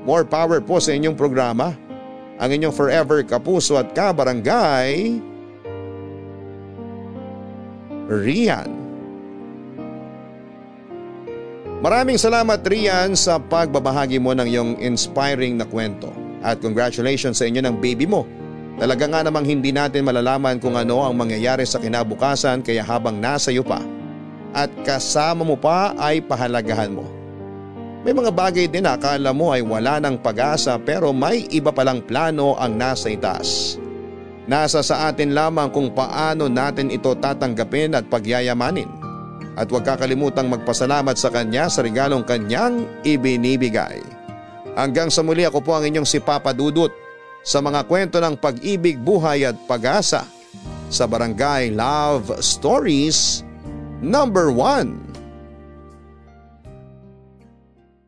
More power po sa inyong programa. Ang inyong forever kapuso at kabarangay, Rian. Maraming salamat Rian sa pagbabahagi mo ng iyong inspiring na kwento at congratulations sa inyo ng baby mo. Talaga nga namang hindi natin malalaman kung ano ang mangyayari sa kinabukasan kaya habang nasa iyo pa at kasama mo pa ay pahalagahan mo. May mga bagay din na akala mo ay wala ng pag-asa pero may iba palang plano ang nasa itaas. Nasa sa atin lamang kung paano natin ito tatanggapin at pagyayamanin at huwag kakalimutang magpasalamat sa kanya sa regalong kanyang ibinibigay. Hanggang sa muli ako po ang inyong si Papa Dudut sa mga kwento ng pag-ibig, buhay at pag-asa sa Barangay Love Stories Number 1